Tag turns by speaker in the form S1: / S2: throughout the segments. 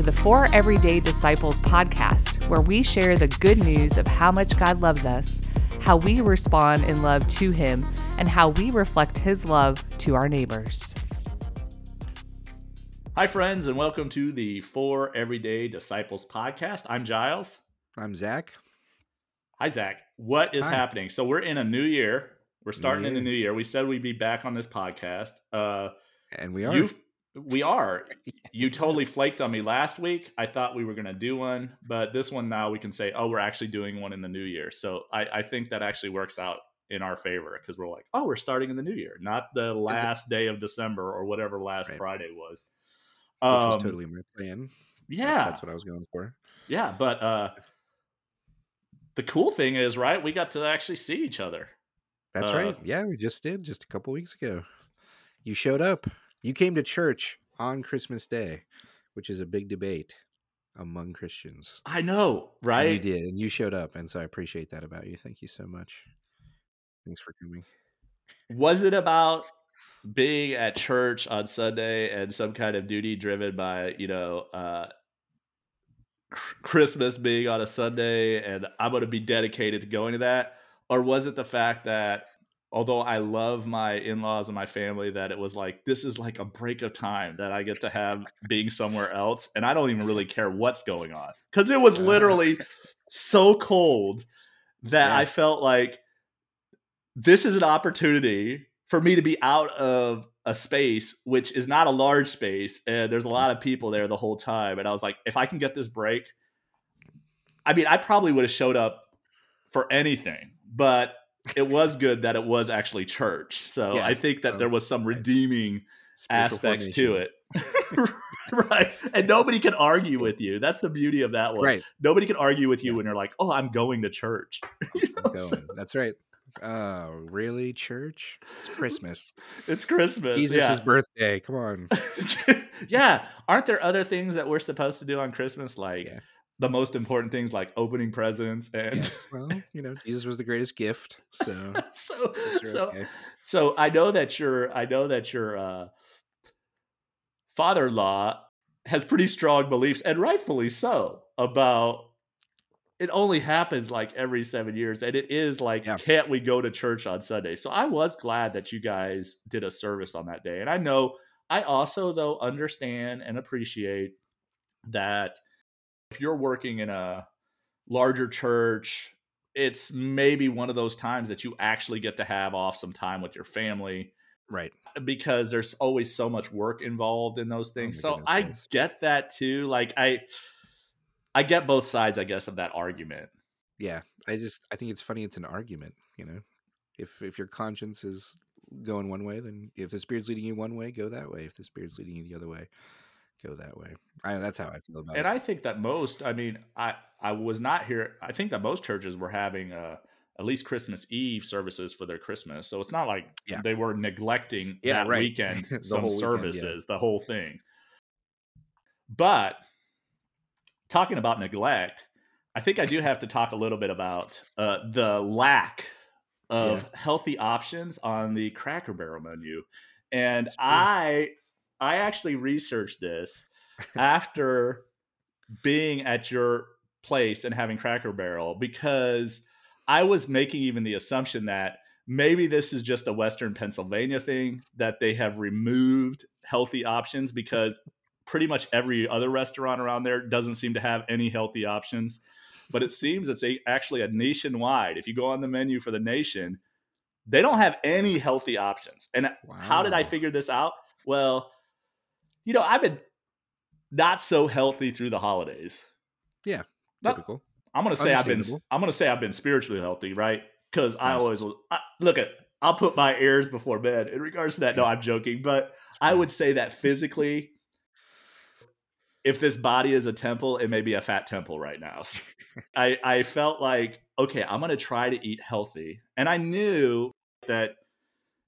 S1: Welcome to the For Everyday Disciples podcast, where we share the good news of how much God loves us, how we respond in love to Him, and how we reflect His love to our neighbors.
S2: Hi, friends, and welcome to the For Everyday Disciples podcast. I'm Giles.
S3: I'm Zac.
S2: Hi, Zac. What is
S3: Hi.
S2: happening? So, we're in a new year. We're starting in the new year. We said we'd be back on this podcast. Uh,
S3: And we are.
S2: You've, we are. You totally flaked on me last week. I thought we were going to do one, but this one now we can say, oh, we're actually doing one in the new year. So I, I think that actually works out in our favor because we're like, oh, we're starting in the new year, not the last day of December or whatever last
S3: Right.
S2: Friday was.
S3: which was
S2: Um,
S3: totally my plan.
S2: Yeah,
S3: That's what I was going for.
S2: yeah. But uh, the cool thing is, right? We got to actually see each other.
S3: That's
S2: Uh,
S3: right. Yeah, we just did just a couple weeks ago. You showed up. You came to church on Christmas Day, which is a big debate among Christians.
S2: I know,
S3: And
S2: right?
S3: You did, and you showed up, and so I appreciate that about you. Thank you so much. Thanks for coming.
S2: was it about being at church on Sunday and some kind of duty driven by, you know, uh, Christmas being on a Sunday and I'm going to be dedicated to going to that? Or was it the fact that although I love my in laws and my family, that it was like, this is like a break of time that I get to have being somewhere else and I don't even really care what's going on? Because it was literally so cold that
S3: Yeah.
S2: I felt like this is an opportunity for me to be out of a space which is not a large space and there's a mm. lot of people there the whole time and i was like if i can get this break i mean i probably would have showed up for anything but it was good that it was actually church so
S3: Yeah.
S2: i think that
S3: Oh,
S2: there was some redeeming aspects to it right and nobody can argue with you that's the beauty of that one
S3: Right.
S2: nobody can argue with you
S3: Yeah.
S2: when you're like oh i'm going to church You know, so-
S3: going. That's right. Oh, really? Church? It's Christmas.
S2: it's christmas
S3: Jesus'
S2: yeah.
S3: birthday. Come on.
S2: yeah. Aren't there other things that we're supposed to do on Christmas? Like. The most important things like opening presents and
S3: Yes. Well, you know, Jesus was the greatest gift. So
S2: so so
S3: okay.
S2: so I know that your I know that your uh father-in-law has pretty strong beliefs and rightfully so about it only happens like every seven years and it is like
S3: Yeah.
S2: can't we go to church on sunday so i was glad that you guys did a service on that day and i know i also though understand and appreciate that if you're working in a larger church it's maybe one of those times that you actually get to have off some time with your family
S3: Right.
S2: because there's always so much work involved in those
S3: Oh
S2: things.
S3: my
S2: so I get that too. Like I I get both sides, I guess, of that argument.
S3: Yeah. I just I think it's funny it's an argument, you know. If if your conscience is going one way, then if the spirit's leading you one way, go that way. If the spirit's leading you the other way, go that way. I that's how I feel about
S2: And
S3: it.
S2: And I think that most, I mean, I I was not here. I think that most churches were having uh at least Christmas Eve services for their Christmas. So it's not like
S3: Yeah.
S2: they were neglecting
S3: Yeah,
S2: that
S3: right.
S2: weekend some
S3: whole weekend, yeah.
S2: services, the whole thing. But talking about neglect, I think I do have to talk a little bit about uh, the lack of healthy options on the Cracker Barrel menu. And I I actually researched this after being at your place and having Cracker Barrel because I was making even the assumption that maybe this is just a Western Pennsylvania thing that they have removed healthy options because pretty much every other restaurant around there doesn't seem to have any healthy options. But it seems it's a, actually a nationwide. If you go on the menu for the nation, they don't have any healthy options. And how did I figure this out? Well, you know, I've been not so healthy through the holidays.
S3: Yeah. Typical.
S2: I'm gonna say I've been I'm gonna say I've been spiritually healthy, right? Because I always will- I, look at I'll put my ears before bed in regards to that. No, I'm joking, but I would say that physically, if this body is a temple, it may be a fat temple right now. So I I felt like okay, I'm gonna try to eat healthy, and I knew that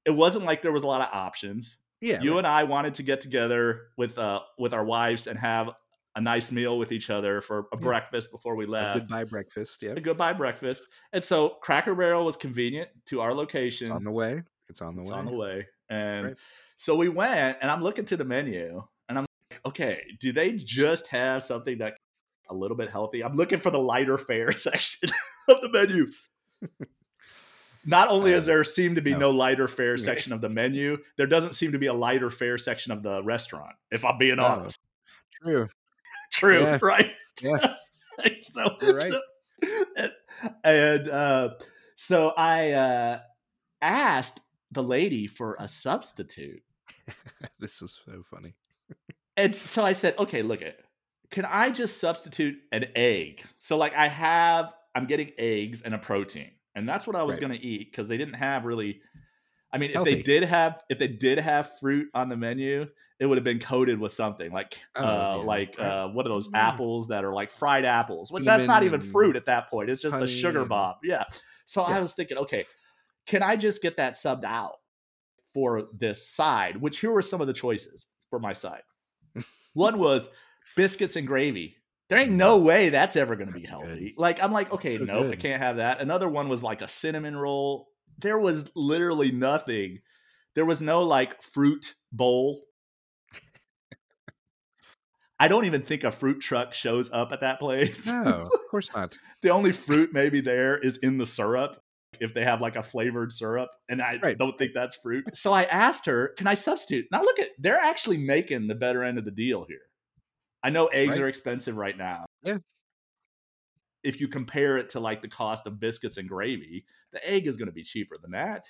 S2: it wasn't like there was a lot of options
S3: Yeah.
S2: you
S3: right.
S2: and I wanted to get together with uh with our wives and have a nice meal with each other for a
S3: Yeah.
S2: breakfast before we
S3: A
S2: left.
S3: goodbye breakfast. Yeah.
S2: A goodbye breakfast. And so Cracker Barrel was convenient to our location.
S3: It's on the way. It's on the
S2: It's
S3: way.
S2: on the way. And
S3: Right.
S2: so we went and I'm looking to the menu and I'm like, okay, do they just have something that a little bit healthy? I'm looking for the lighter fare section of the menu. Not only does
S3: Uh,
S2: there seem to be
S3: no.
S2: no lighter fare section of the menu, there doesn't seem to be a lighter fare section of the restaurant. If I'm being
S3: No.
S2: honest,
S3: True.
S2: true,
S3: Yeah.
S2: right?
S3: Yeah.
S2: so,
S3: right.
S2: so- and, and, uh, so I uh, asked the lady for a substitute.
S3: this is so funny.
S2: And so I said, okay, look at can I just substitute an egg? So like I have I'm getting eggs and a protein. And that's what I was
S3: Right.
S2: going to eat cuz they didn't have really I mean, if
S3: Healthy.
S2: they did have if they did have fruit on the menu, it would have been coated with something like
S3: Oh,
S2: uh
S3: yeah.
S2: like
S3: Right.
S2: uh what are those
S3: Mm.
S2: apples that are like fried apples, which that's not even fruit at that point. It's just a sugar
S3: and-
S2: bomb. Yeah. So I was thinking, okay, can I just get that subbed out for this side? Which here were some of the choices for my side. One was biscuits and gravy. There ain't no way that's ever going to be healthy. Like I'm like, okay,
S3: So
S2: nope, I can't have that. Another one was like a cinnamon roll. There was literally nothing. There was no like fruit bowl. I don't even think a fruit truck shows up at that place.
S3: No, of course not.
S2: the only fruit maybe there is in the syrup if they have like a flavored syrup and i
S3: Right.
S2: don't think that's fruit so i asked her can i substitute now look at they're actually making the better end of the deal here i know eggs
S3: Right.
S2: are expensive right now
S3: Yeah.
S2: if you compare it to like the cost of biscuits and gravy the egg is going to be cheaper than that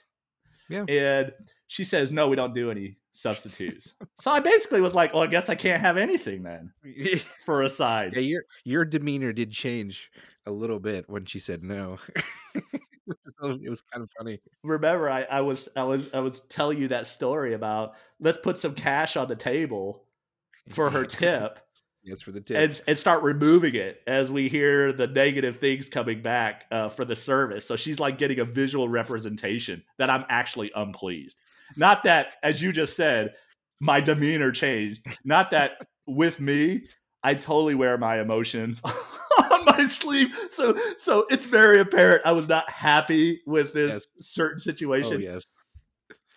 S3: Yeah.
S2: and she says no we don't do any substitutes so i basically was like well i guess i can't have anything then for a side
S3: Yeah, your your demeanor did change a little bit when she said no. It was kind of funny.
S2: remember I, I was I was I was telling you that story about let's put some cash on the table for her tip
S3: Yes, for the tip.
S2: and and start removing it as we hear the negative things coming back uh, for the service. So she's like getting a visual representation that I'm actually unpleased. Not that, as you just said, my demeanor changed. Not that with me, I totally wear my emotions on my sleeve. So so it's very apparent I was not happy with this
S3: Yes.
S2: certain situation
S3: oh yes.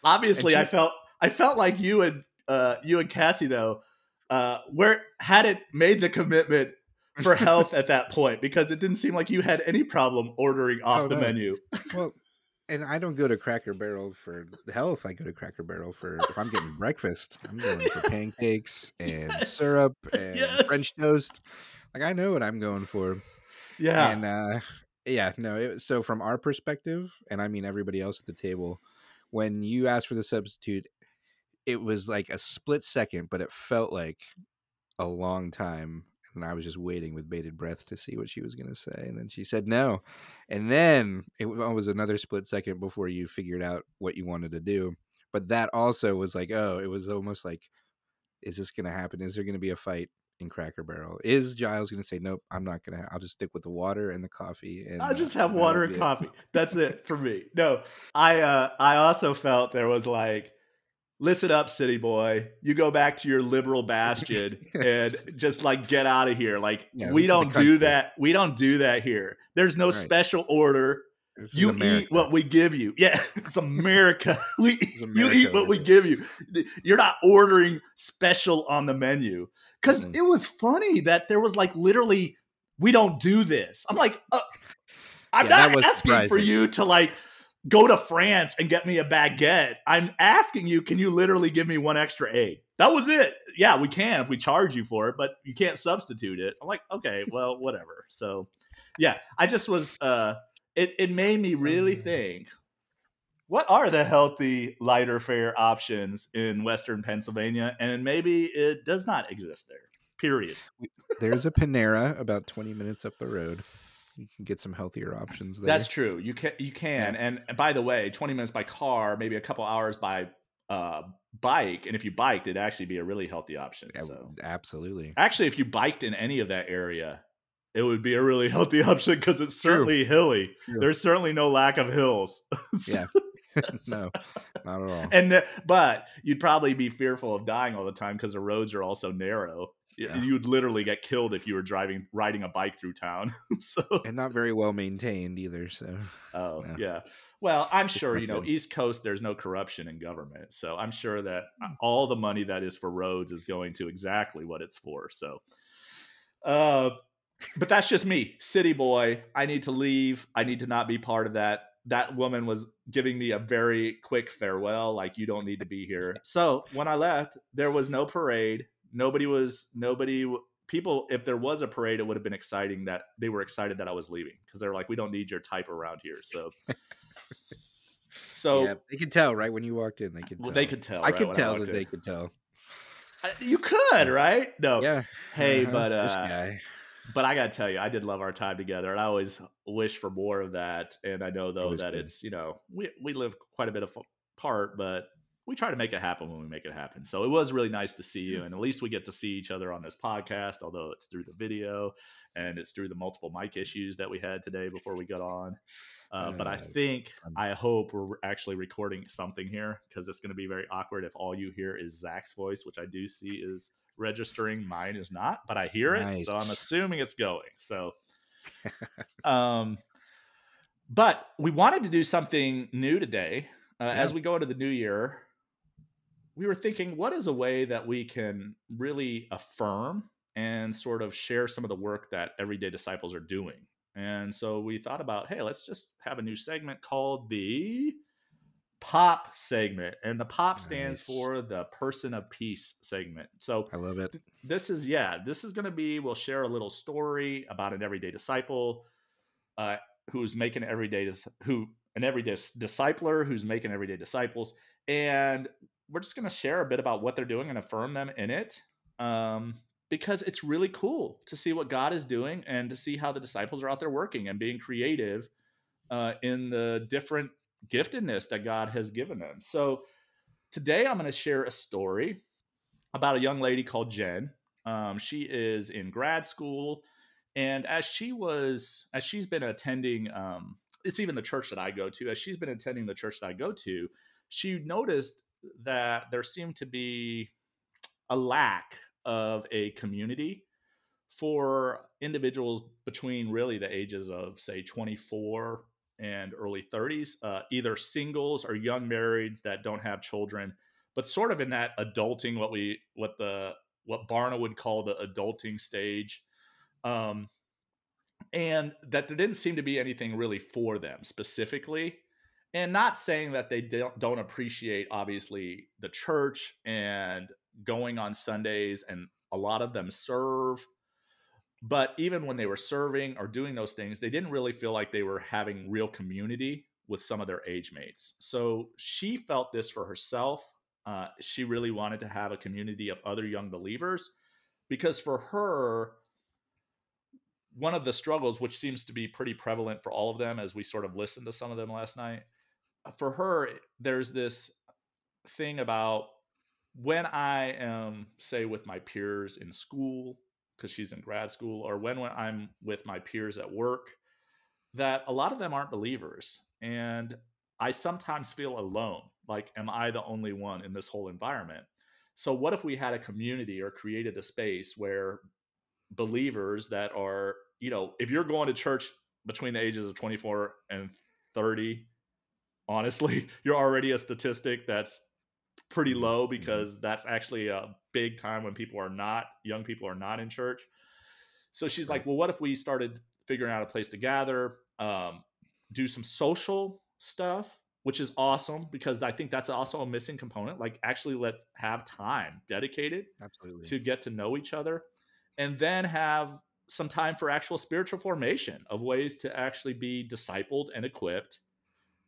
S2: obviously
S3: And
S2: i felt i felt like you and uh you and cassie though uh where had it made the commitment for health at that point because it didn't seem like you had any problem ordering off
S3: Oh,
S2: the
S3: no.
S2: menu
S3: Well, and I don't go to Cracker Barrel for health. I go to Cracker Barrel for if I'm getting breakfast, I'm going for pancakes and
S2: Yes.
S3: syrup and
S2: Yes.
S3: French toast. Like I know what I'm going for.
S2: yeah
S3: And uh yeah, no, it, so from our perspective, and I mean everybody else at the table, when you asked for the substitute, it was like a split second, but it felt like a long time. And I was just waiting with bated breath to see what she was going to say. And then she said no. And then it was another split second before you figured out what you wanted to do. But that also was like, oh, it was almost like, is this going to happen? Is there going to be a fight in Cracker Barrel? Is Giles going to say, nope, I'm not going to, I'll just stick with the water and the coffee. And
S2: I'll just
S3: uh,
S2: have
S3: that'll
S2: water and coffee. That's it for me. No, I uh I also felt there was like, listen up, city boy. You go back to your liberal bastion and just like get out of here. Like
S3: Yeah,
S2: we
S3: this is the
S2: don't do that. We don't do that here. There's no
S3: Right.
S2: special order.
S3: This
S2: You eat what we give you. Yeah, it's America. We
S3: It's
S2: you eat what we give you. You're not ordering special on the menu. Cuz
S3: Mhm.
S2: it was funny that there was like literally we don't do this. I'm like uh, I'm
S3: Yeah,
S2: not asking for you to like go to France and get me a baguette. I'm asking you, can you literally give me one extra egg? That was it. Yeah, we can if we charge you for it, but you can't substitute it. I'm like, okay, well, whatever. So, yeah, I just was. uh It it made me really
S3: Mm.
S2: think. What are the healthy lighter fare options in Western Pennsylvania? And maybe it does not exist there. Period.
S3: There's a Panera about 20 minutes up the road. You can get some healthier options there.
S2: That's true. You can you can. And, and by the way, 20 minutes by car, maybe a couple hours by uh bike. And if you biked, it'd actually be a really healthy option.
S3: Yeah,
S2: So
S3: absolutely.
S2: actually if you biked in any of that area, it would be a really healthy option because it's
S3: True.
S2: certainly hilly.
S3: True.
S2: There's certainly no lack of hills.
S3: Yeah. no, not at all.
S2: and but you'd probably be fearful of dying all the time because the roads are also narrow.
S3: Yeah.
S2: You'd literally get killed if you were driving riding a bike through town. so
S3: And not very well maintained either. So
S2: Oh
S3: Yeah.
S2: yeah. Well, I'm sure, you know, East Coast, there's no corruption in government. So I'm sure that
S3: Hmm.
S2: all the money that is for roads is going to exactly what it's for. So, uh, but that's just me, city boy. I need to leave. I need to not be part of that. That woman was giving me a very quick farewell, like, you don't need to be here. So when I left, there was no parade. Nobody was, nobody, people, if there was a parade, it would have been exciting that they were excited that I was leaving because they're like, we don't need your type around here. So, so
S3: yeah, they could tell right when you walked in. They could. Tell.
S2: they could tell.
S3: I
S2: right,
S3: could tell
S2: walked
S3: that
S2: in.
S3: they could tell.
S2: I- You could, right? No.
S3: Yeah.
S2: Hey,
S3: uh-huh,
S2: but uh, but I gotta tell you, I did love our time together, and I always wish for more of that. And I know though
S3: was
S2: that
S3: good.
S2: it's you know we we live quite a bit of apart, but we try to make it happen when we make it happen. So it was really nice to see you, and at least we get to see each other on this podcast, although it's through the video and it's through the multiple mic issues that we had today before we got on. Uh, but I
S3: Uh,
S2: think. I hope we're actually recording something here because it's going to be very awkward if all you hear is Zac's voice, which I do see is registering. Mine is not, but I hear it, so I'm assuming it's going. So, um, but we wanted to do something new today. Uh, As we go into the new year, we were thinking, what is a way that we can really affirm and sort of share some of the work that everyday disciples are doing? And so we thought about, hey, let's just have a new segment called the POP segment. And the POP stands
S3: Nice.
S2: for the Person of Peace segment. So
S3: I love it.
S2: this is yeah this is going to be we'll share a little story about an everyday disciple uh, who's making everyday who an everyday discipler who's making everyday disciples and we're just going to share a bit about what they're doing and affirm them in it um, because it's really cool to see what god is doing and to see how the disciples are out there working and being creative uh, in the different giftedness that god has given them so today i'm going to share a story about a young lady called Jen. Um, she is in grad school, and as she was, as she's been attending, um, it's even the church that I go to. As she's been attending the church that I go to, she noticed that there seemed to be a lack of a community for individuals between really the ages of say 24 and early 30s, uh, either singles or young marrieds that don't have children but sort of in that adulting what we what the what barna would call the adulting stage um and that there didn't seem to be anything really for them specifically and not saying that they don't, don't appreciate obviously the church and going on sundays and a lot of them serve but even when they were serving or doing those things they didn't really feel like they were having real community with some of their age mates. So she felt this for herself uh, she really wanted to have a community of other young believers because for her, one of the struggles, which seems to be pretty prevalent for all of them as we sort of listened to some of them last night, for her, there's this thing about when I am, say, with my peers in school, because she's in grad school, or when, when I'm with my peers at work, that a lot of them aren't believers. And I sometimes feel alone. Like, am I the only one in this whole environment? So, what if we had a community or created a space where believers that are, you know, if you're going to church between the ages of 24 and 30, honestly, you're already a statistic that's pretty
S3: Mhm,
S2: low
S3: mhm.
S2: because that's actually a big time when people are not, young people are not in church. So she's like, well, what if we started figuring out a place to gather, um, do some social stuff, which is awesome because I think that's also a missing component. Like, actually, let's have time dedicated
S3: Absolutely.
S2: to get to know each other and then have some time for actual spiritual formation of ways to actually be discipled and equipped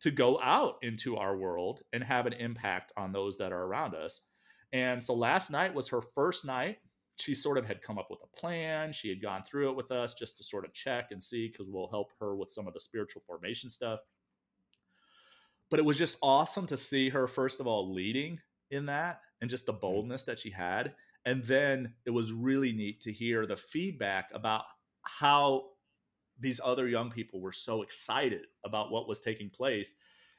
S2: to go out into our world and have an impact on those that are around us. And so last night was her first night. She sort of had come up with a plan. She had gone through it with us just to sort of check and see because we'll help her with some of the spiritual formation stuff. But it was just awesome to see her, first of all, leading in that and just the mm-hmm. boldness that she had. And then it was really neat to hear the feedback about how these other young people were so excited about what was taking place.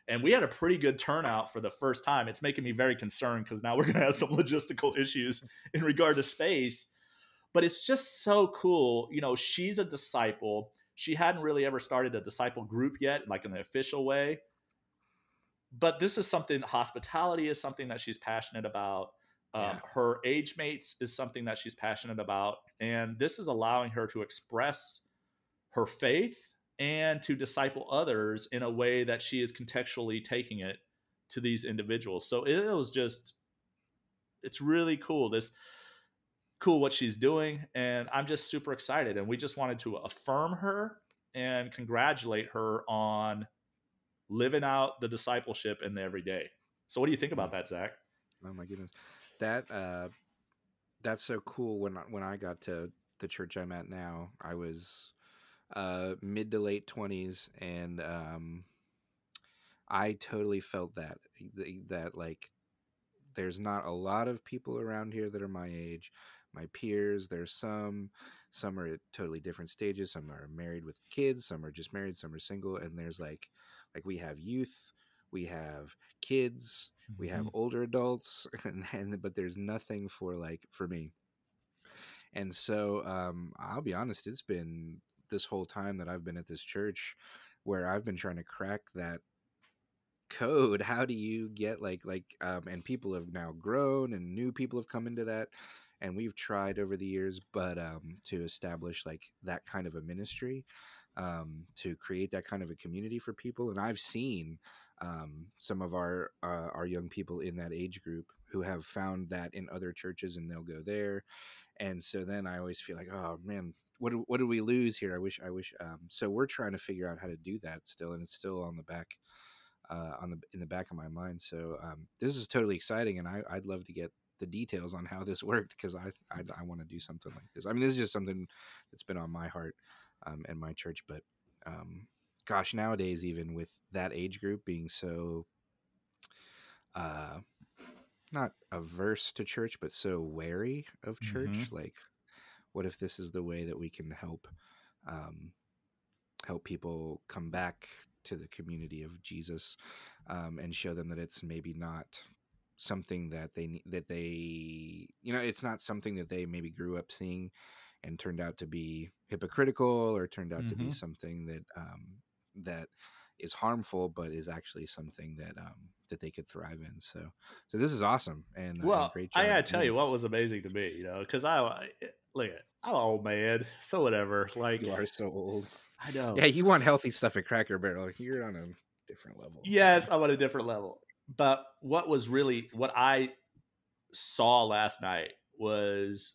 S2: And we had a pretty good turnout for the first time. It's making me very concerned because now we're going to have some logistical issues in regard to space. But it's just so cool. You know, she's a disciple. She hadn't really ever started a disciple group yet, like in the official way. but this is something hospitality is something that she's passionate about um,
S3: Yeah.
S2: her age mates is something that she's passionate about and this is allowing her to express her faith and to disciple others in a way that she is contextually taking it to these individuals. So it was just it's really cool this cool what she's doing and i'm just super excited and we just wanted to affirm her and congratulate her on living out the discipleship in the everyday. So what do you think about that zac?
S3: Oh my goodness, that uh, that's so cool. When when I got to the church I'm at now, I was uh, mid to late twenties, and um, I totally felt that that like there's not a lot of people around here that are my age, my peers. There's some, some are at totally different stages. Some are married with kids. Some are just married. Some are single. And there's like, like we have youth, we have kids, we have
S2: Mhm.
S3: older adults and, and but there's nothing for like for me and so um i'll be honest it's been this whole time that i've been at this church where i've been trying to crack that code how do you get like like um and people have now grown and new people have come into that and we've tried over the years but um to establish like that kind of a ministry um to create that kind of a community for people and i've seen um, some of our uh, our young people in that age group who have found that in other churches and they'll go there and so then i always feel like oh man what do, what did we lose here i wish i wish um, so we're trying to figure out how to do that still and it's still on the back uh, on the in the back of my mind so um, this is totally exciting and I, i'd love to get the details on how this worked because i i, I want to do something like this i mean this is just something that's been on my heart um, and my church but um, gosh nowadays even with that age group being so uh not averse to church but so wary of church
S2: Mhm.
S3: like what if this is the way that we can help um help people come back to the community of jesus um and show them that it's maybe not something that they that they you know it's not something that they maybe grew up seeing and turned out to be hypocritical or turned out to be
S2: Mhm.
S3: something that um that is harmful but is actually something that um that they could thrive in so so this is awesome and uh,
S2: well
S3: great
S2: i gotta tell you what was amazing to me you know because i I- look at i'm an old man so whatever like
S3: you are so old
S2: i know
S3: yeah you want healthy stuff at cracker barrel you're on a different level
S2: Yes, I'm on a different level. But what was really what I saw last night was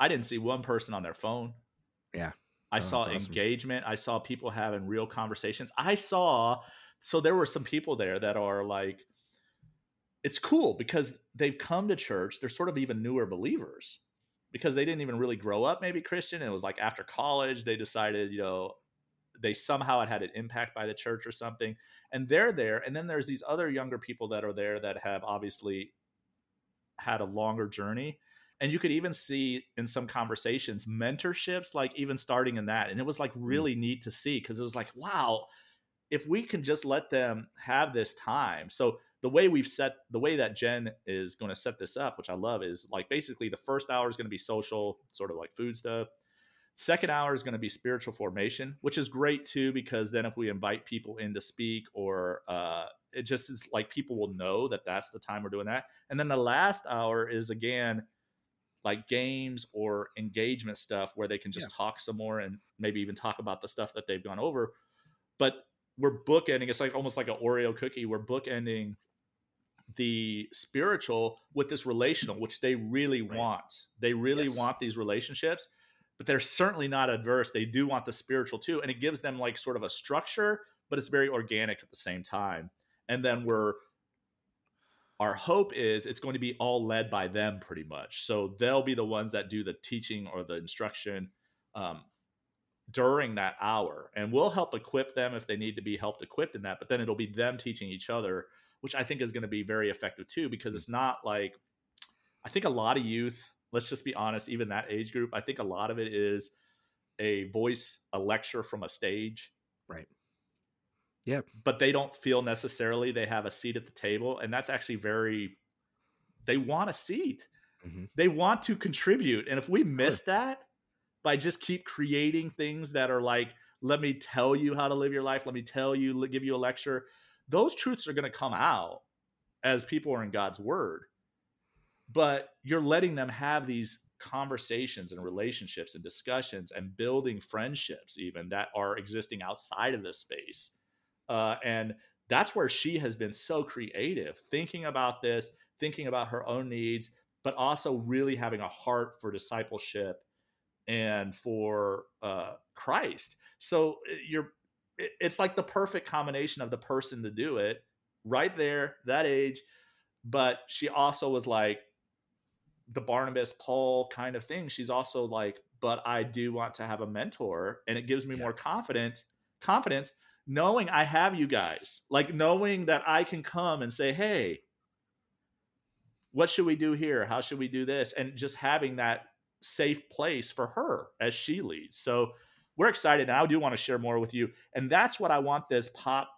S2: I didn't see one person on their phone.
S3: Yeah.
S2: I
S3: Oh,
S2: saw
S3: awesome.
S2: engagement. I saw people having real conversations. I saw so there were some people there that are like it's cool because they've come to church. They're sort of even newer believers because they didn't even really grow up maybe Christian. It was like after college they decided, you know, they somehow had had an impact by the church or something and they're there and then there's these other younger people that are there that have obviously had a longer journey and you could even see in some conversations mentorships like even starting in that and it was like mm. really neat to see because it was like wow if we can just let them have this time so the way we've set the way that jen is going to set this up which i love is like basically the first hour is going to be social sort of like food stuff Second hour is going to be spiritual formation, which is great too, because then if we invite people in to speak, or uh, it just is like people will know that that's the time we're doing that. And then the last hour is again like games or engagement stuff where they can just talk some more and maybe even talk about the stuff that they've gone over. But we're bookending, it's like almost like an Oreo cookie. We're bookending the spiritual with this relational, which they really
S3: Right.
S2: want. They really
S3: Yes.
S2: want these relationships, but they're certainly not adverse. They do want the spiritual too. And it gives them like sort of a structure, but it's very organic at the same time. And then we're, our hope is it's going to be all led by them pretty much. So they'll be the ones that do the teaching or the instruction um, during that hour. And we'll help equip them if they need to be helped equipped in that. But then it'll be them teaching each other which I think is going to be very effective too, because it's not like I think a lot of youth, let's just be honest, even that age group, I think a lot of it is a voice, a lecture from a stage.
S3: Right. Yeah.
S2: But they don't feel necessarily they have a seat at the table. And that's actually very, they want a seat.
S3: Mhm.
S2: They want to contribute. And if we miss that by just keep creating things that are like, let me tell you how to live your life, let me tell you, give you a lecture, those truths are going to come out as people are in God's word. But you're letting them have these conversations and relationships and discussions and building friendships, even that are existing outside of this space. Uh, and that's where she has been so creative, thinking about this, thinking about her own needs, but also really having a heart for discipleship and for uh, Christ. So uh, you're, it's like the perfect combination of the person to do it right there, that age. But she also was like the Barnabas Paul kind of thing. She's also like, but I do want to have a mentor, and it gives me yeah. more confident confidence knowing I have you guys, like knowing that I can come and say, hey, what should we do here? How should we do this? And just having that safe place for her as she leads. So we're excited. And I do want to share more with you. And that's what I want this pop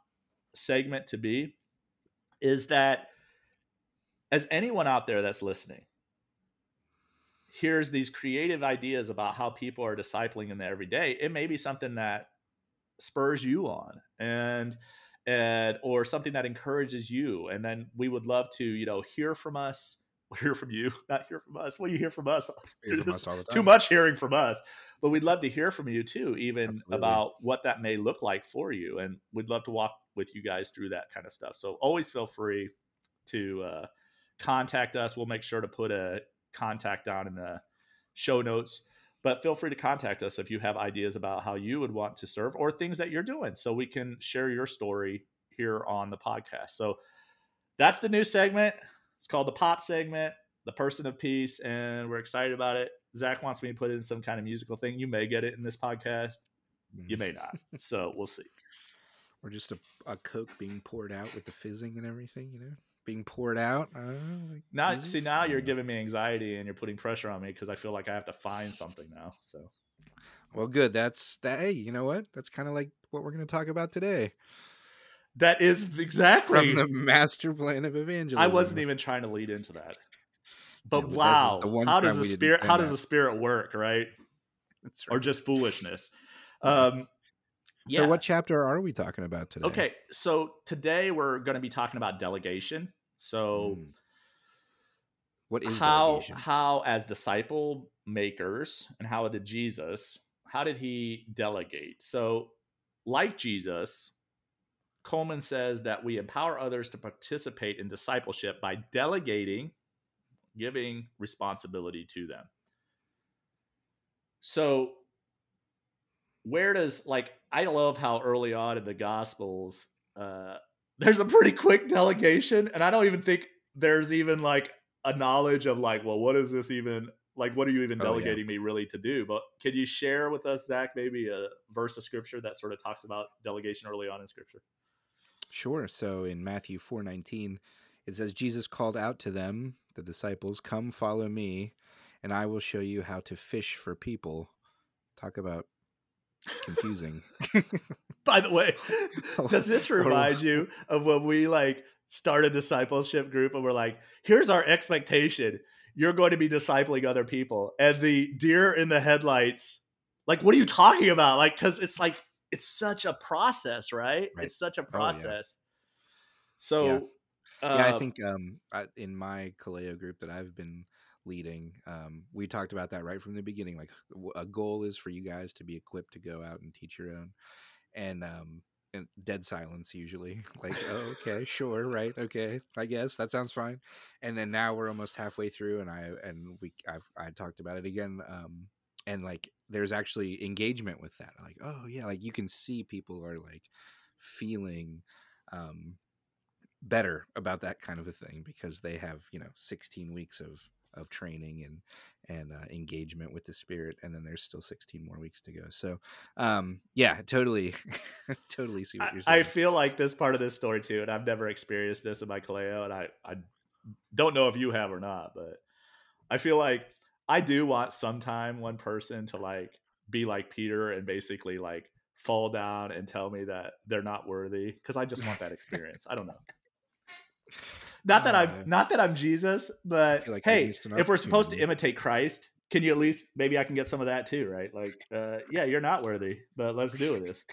S2: segment to be is that as anyone out there that's listening, here's these creative ideas about how people are discipling in the everyday, it may be something that spurs you on and and or something that encourages you and then we would love to you know hear from us hear from you not hear from us well you hear from us, hear from us too much hearing from us but we'd love to hear from you too even Absolutely. about what that may look like for you and we'd love to walk with you guys through that kind of stuff so always feel free to uh, contact us we'll make sure to put a contact down in the show notes but feel free to contact us if you have ideas about how you would want to serve or things that you're doing so we can share your story here on the podcast. So that's the new segment. It's called the pop segment, the person of peace, and we're excited about it. Zac wants me to put in some kind of musical thing. You may get it in this podcast, you may not. so we'll see.
S3: Or just a, a Coke being poured out with the fizzing and everything, you know? being poured out. Uh,
S2: like now, Jesus? see, now you're giving me anxiety and you're putting pressure on me because I feel like I have to find something now. So,
S3: well, good. That's that. Hey, you know what? That's kind of like what we're going to talk about today.
S2: That is exactly
S3: from the master plan of evangelism. I
S2: wasn't even trying to lead into that, but yeah, wow, how does the spirit? How does the spirit work? Right? right. Or just foolishness. Um,
S3: so, what chapter are we talking about today?
S2: Okay, so today we're going to be talking about delegation. So, mm.
S3: what is
S2: how
S3: delegation?
S2: how as disciple makers and how did Jesus? How did he delegate? So, like Jesus, Coleman says that we empower others to participate in discipleship by delegating, giving responsibility to them. So, where does like I love how early on in the Gospels, uh, there's a pretty quick delegation, and I don't even think there's even like a knowledge of like, well, what is this even like? What are you even delegating oh, yeah. me really to do? But could you share with us, Zac, maybe a verse of scripture that sort of talks about delegation early on in scripture?
S3: Sure. So in Matthew four nineteen, it says Jesus called out to them, the disciples, "Come, follow me, and I will show you how to fish for people." Talk about confusing.
S2: By the way, oh, does this remind you of when we like start a discipleship group and we're like, here's our expectation. You're going to be discipling other people. And the deer in the headlights, like, what are you talking about? Like, because it's like, it's such a process, right? right. It's such a process. Oh, yeah. So,
S3: yeah. Uh, yeah, I think um, I, in my Kaleo group that I've been leading. Um, we talked about that right from the beginning. Like a goal is for you guys to be equipped to go out and teach your own, and um, and dead silence usually. Like, oh, okay, sure, right, okay, I guess that sounds fine. And then now we're almost halfway through, and I and we I've I talked about it again. Um, and like there's actually engagement with that. Like, oh yeah, like you can see people are like feeling um better about that kind of a thing because they have you know 16 weeks of of training and and uh, engagement with the spirit and then there's still 16 more weeks to go so um yeah totally totally see what you're saying
S2: i feel like this part of this story too and i've never experienced this in my kaleo and i i don't know if you have or not but i feel like i do want sometime one person to like be like peter and basically like fall down and tell me that they're not worthy because i just want that experience i don't know not that I'm not that I'm Jesus, but like hey, if we're supposed to imitate Christ, can you at least maybe I can get some of that too, right? Like, uh, yeah, you're not worthy, but let's do this.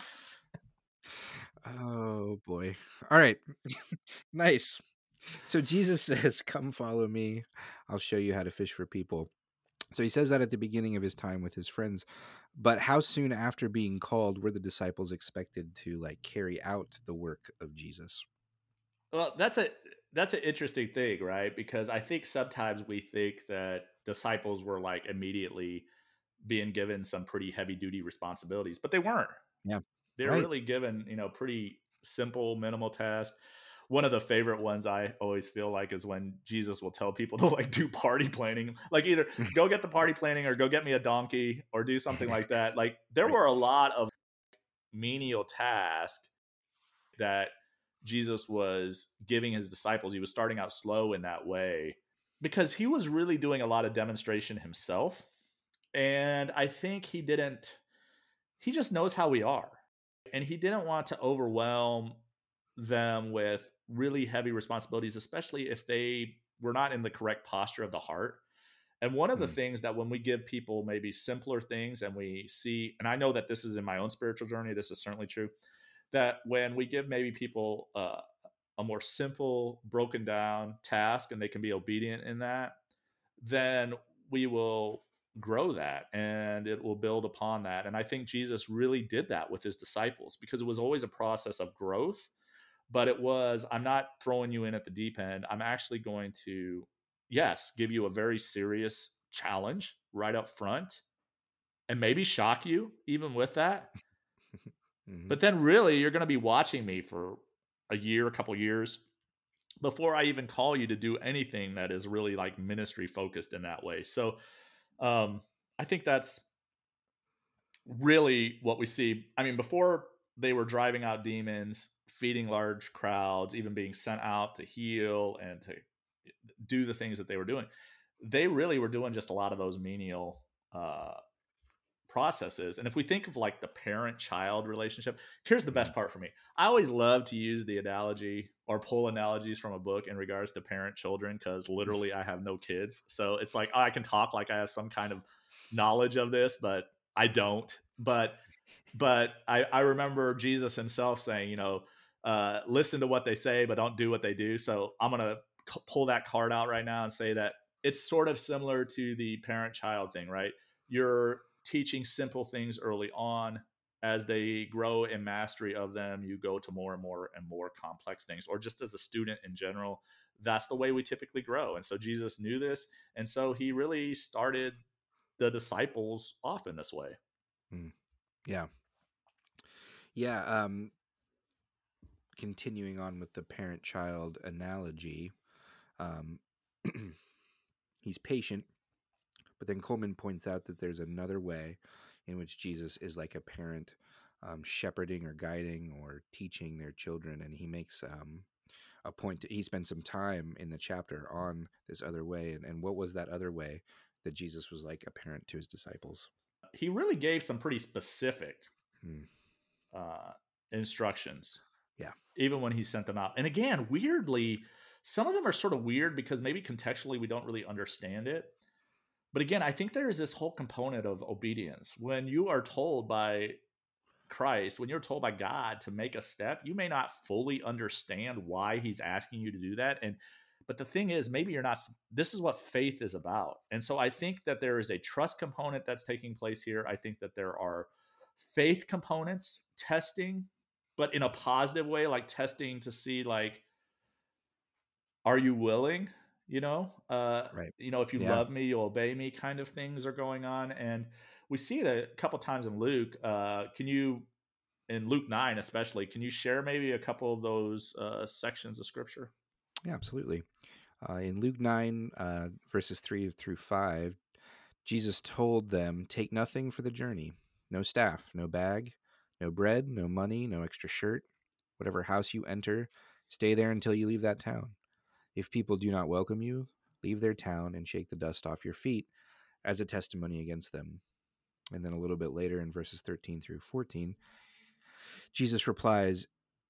S3: Oh boy. All right. nice. So Jesus says, Come follow me. I'll show you how to fish for people. So he says that at the beginning of his time with his friends. But how soon after being called were the disciples expected to like carry out the work of Jesus?
S2: Well, that's a that's an interesting thing, right? Because I think sometimes we think that disciples were like immediately being given some pretty heavy duty responsibilities, but they weren't.
S3: Yeah.
S2: They're
S3: Right.
S2: really given, you know, pretty simple, minimal tasks. One of the favorite ones I always feel like is when Jesus will tell people to like do party planning, like either go get the party planning or go get me a donkey or do something like that. Like there were a lot of menial tasks that Jesus was giving his disciples. He was starting out slow in that way because he was really doing a lot of demonstration himself. And I think he didn't, he just knows how we are. And he didn't want to overwhelm them with really heavy responsibilities, especially if they were not in the correct posture of the heart. And one of the
S3: Hmm.
S2: things that when we give people maybe simpler things and we see, and I know that this is in my own spiritual journey, this is certainly true, that when we give maybe people uh, a more simple, broken down task and they can be obedient in that, then we will grow that and it will build upon that. And I think Jesus really did that with his disciples because it was always a process of growth. But it was, I'm not throwing you in at the deep end. I'm actually going to, yes, give you a very serious challenge right up front and maybe shock you even with that.
S3: Mhm.
S2: But then really you're going to be watching me for a year, a couple years before I even call you to do anything that is really like ministry focused in that way. So um I think that's really what we see. I mean, before they were driving out demons, feeding large crowds, even being sent out to heal and to do the things that they were doing, they really were doing just a lot of those menial uh, processes. And if we think of like the parent child relationship, here's the best part for me. I always love to use the analogy or pull analogies from a book in regards to parent children because literally I have no kids. So it's like oh, I can talk like I have some kind of knowledge of this, but I don't. But but I, I remember Jesus himself saying, you know, uh, listen to what they say, but don't do what they do. So I'm gonna c- pull that card out right now and say that it's sort of similar to the parent child thing, right? You're teaching simple things early on. As they grow in mastery of them, you go to more and more and more complex things, or just as a student in general, that's the way we typically grow. And so Jesus knew this. And so he really started the disciples off in this way.
S3: Yeah. Yeah. Um, continuing on with the parent child analogy, um, he's patient, but then Coleman points out that there's another way in which Jesus is like a parent um, shepherding or guiding or teaching their children. And he makes um, a point, to, he spends some time in the chapter on this other way. And, and what was that other way that Jesus was like a parent to his disciples?
S2: He really gave some pretty specific
S3: Hmm.
S2: Uh, instructions.
S3: Yeah.
S2: Even when he sent them out. And again, weirdly, some of them are sort of weird because maybe contextually we don't really understand it. But again, I think there is this whole component of obedience. When you are told by Christ, when you're told by God to make a step, you may not fully understand why he's asking you to do that. And but the thing is, maybe you're not this is what faith is about. And so I think that there is a trust component that's taking place here. I think that there are faith components, testing, but in a positive way, like testing to see like are you willing you know uh
S3: Right.
S2: you know if you
S3: Yeah.
S2: love me you obey me kind of things are going on and we see it a couple times in luke uh can you in luke 9 especially can you share maybe a couple of those uh sections of scripture
S3: Yeah, absolutely. Uh, in Luke 9, uh, verses 3 through 5, Jesus told them, Take nothing for the journey no staff, no bag, no bread, no money, no extra shirt. Whatever house you enter, stay there until you leave that town. If people do not welcome you, leave their town and shake the dust off your feet as a testimony against them. And then a little bit later in verses 13 through 14, Jesus replies,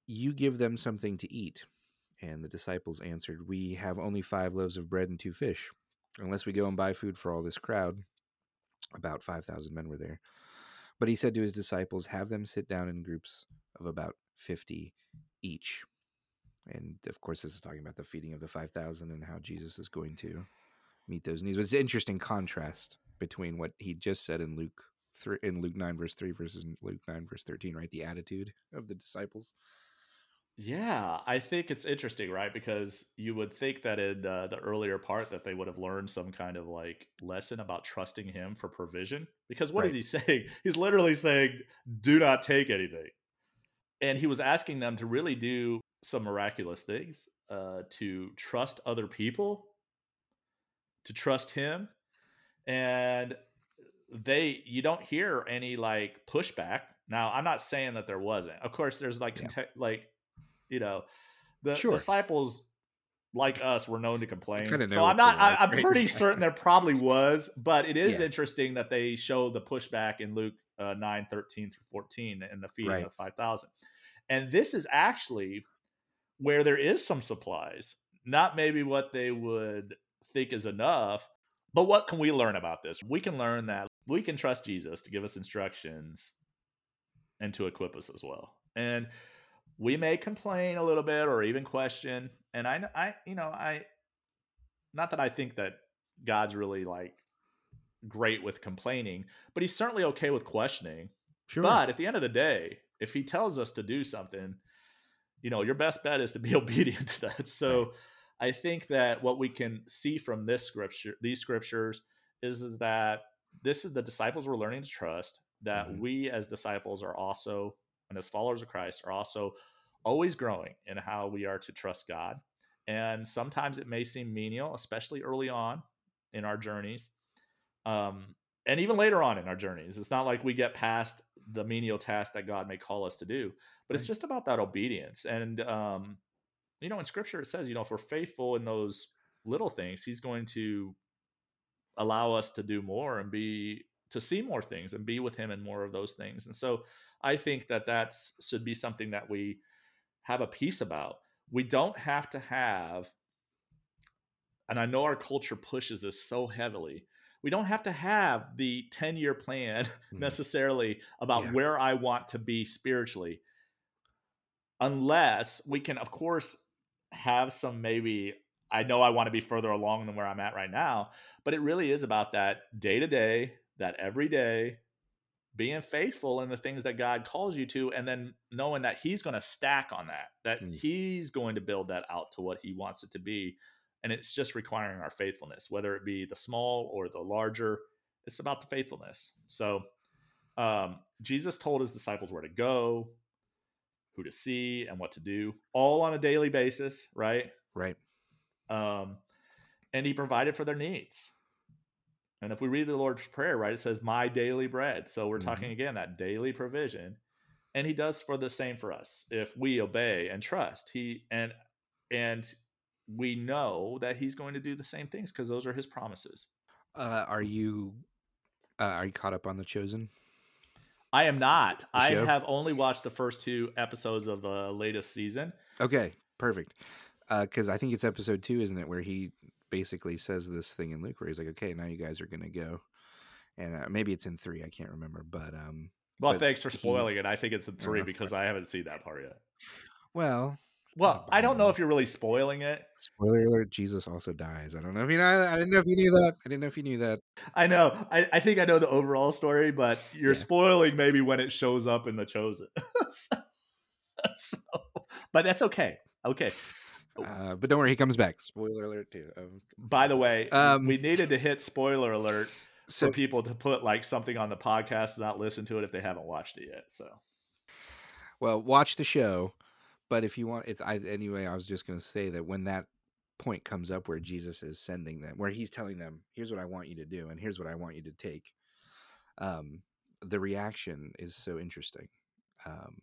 S3: You give them something to eat. And the disciples answered, We have only five loaves of bread and two fish. Unless we go and buy food for all this crowd. About 5,000 men were there. But he said to his disciples, Have them sit down in groups of about 50 each. And of course, this is talking about the feeding of the 5,000 and how Jesus is going to meet those needs. It's an interesting contrast between what he just said in Luke three, in Luke 9 verse 3 versus Luke 9 verse 13, right? The attitude of the disciples.
S2: Yeah, I think it's interesting, right? Because you would think that in uh, the earlier part that they would have learned some kind of like lesson about trusting him for provision. Because what is
S3: Right.
S2: he saying? He's literally saying, "Do not take anything," and he was asking them to really do some miraculous things, uh, to trust other people, to trust him, and they you don't hear any like pushback. Now, I'm not saying that there wasn't. Of course, there's like
S3: Yeah.
S2: like you know the
S3: Sure.
S2: disciples like us were known to complain. So I'm not.
S3: like,
S2: I, I'm
S3: right?
S2: pretty certain there probably was, but it is
S3: Yeah.
S2: interesting that they show the pushback in Luke uh, 9, 13 through 14 in the feeding
S3: Right.
S2: of 5,000. And this is actually where there is some supplies, not maybe what they would think is enough, but what can we learn about this? We can learn that we can trust Jesus to give us instructions and to equip us as well. And we may complain a little bit or even question. And I, I, you know, I, not that I think that God's really like great with complaining, but he's certainly okay with questioning.
S3: Sure.
S2: But at the end of the day, if he tells us to do something, you know, your best bet is to be obedient to that. So I think that what we can see from this scripture, these scriptures, is, is that this is the disciples were learning to trust, that
S3: Mhm.
S2: we as disciples are also, and as followers of Christ, are also always growing in how we are to trust God. And sometimes it may seem menial, especially early on in our journeys. Um, and even later on in our journeys, it's not like we get past the menial task that God may call us to do, but it's just about that obedience. And, um, you know, in scripture, it says, you know, if we're faithful in those little things, he's going to allow us to do more and be to see more things and be with him in more of those things. And so I think that that should be something that we have a piece about. We don't have to have and I know our culture pushes this so heavily. We don't have to have the 10-year plan
S3: Mhm.
S2: necessarily about
S3: Yeah.
S2: where I want to be spiritually unless we can of course have some maybe I know I want to be further along than where I'm at right now, but it really is about that day to day, that every day, being faithful in the things that God calls you to, and then knowing that He's going to stack on that, that
S3: Mm.
S2: He's going to build that out to what He wants it to be. And it's just requiring our faithfulness, whether it be the small or the larger. It's about the faithfulness. So, um, Jesus told his disciples where to go, who to see, and what to do, all on a daily basis, right?
S3: right.
S2: um, and he provided for their needs. And if we read the Lord's Prayer, right, it says, My daily bread. So we're talking again that daily provision. And he does for the same for us if we obey and trust. He and and we know that he's going to do the same things because those are his promises.
S3: Uh, are you uh, are you caught up on the chosen?
S2: I am not. I have only watched the first two episodes of the latest season.
S3: Okay, perfect. Because I think it's episode two, isn't it, where he basically says this thing in Luke, where he's like, "Okay, now you guys are gonna go," and uh, maybe it's in three. I can't remember, but um,
S2: Well,
S3: But
S2: thanks for
S3: he-
S2: spoiling it. I think it's in three
S3: Uh,
S2: because I haven't seen that part yet.
S3: well,
S2: Well, I don't know if you're really spoiling it.
S3: Spoiler alert: Jesus also dies. I don't know if you know. I didn't know if you knew that. I didn't know if you knew that.
S2: I know. I, I think I know the overall story, but you're
S3: Yeah.
S2: spoiling maybe when it shows up in the chosen. so, so- but that's okay. Okay.
S3: Uh, but don't worry, he comes back. Spoiler alert too. Um,
S2: By the way,
S3: Um,
S2: we needed to hit spoiler alert
S3: so
S2: for people to put like something on the podcast and not listen to it if they haven't watched it yet. So
S3: Well, watch the show, but if you want, it's I anyway. I was just going to say that when that point comes up where Jesus is sending them, where he's telling them, "Here's what I want you to do, and here's what I want you to take," um, the reaction is so interesting, um,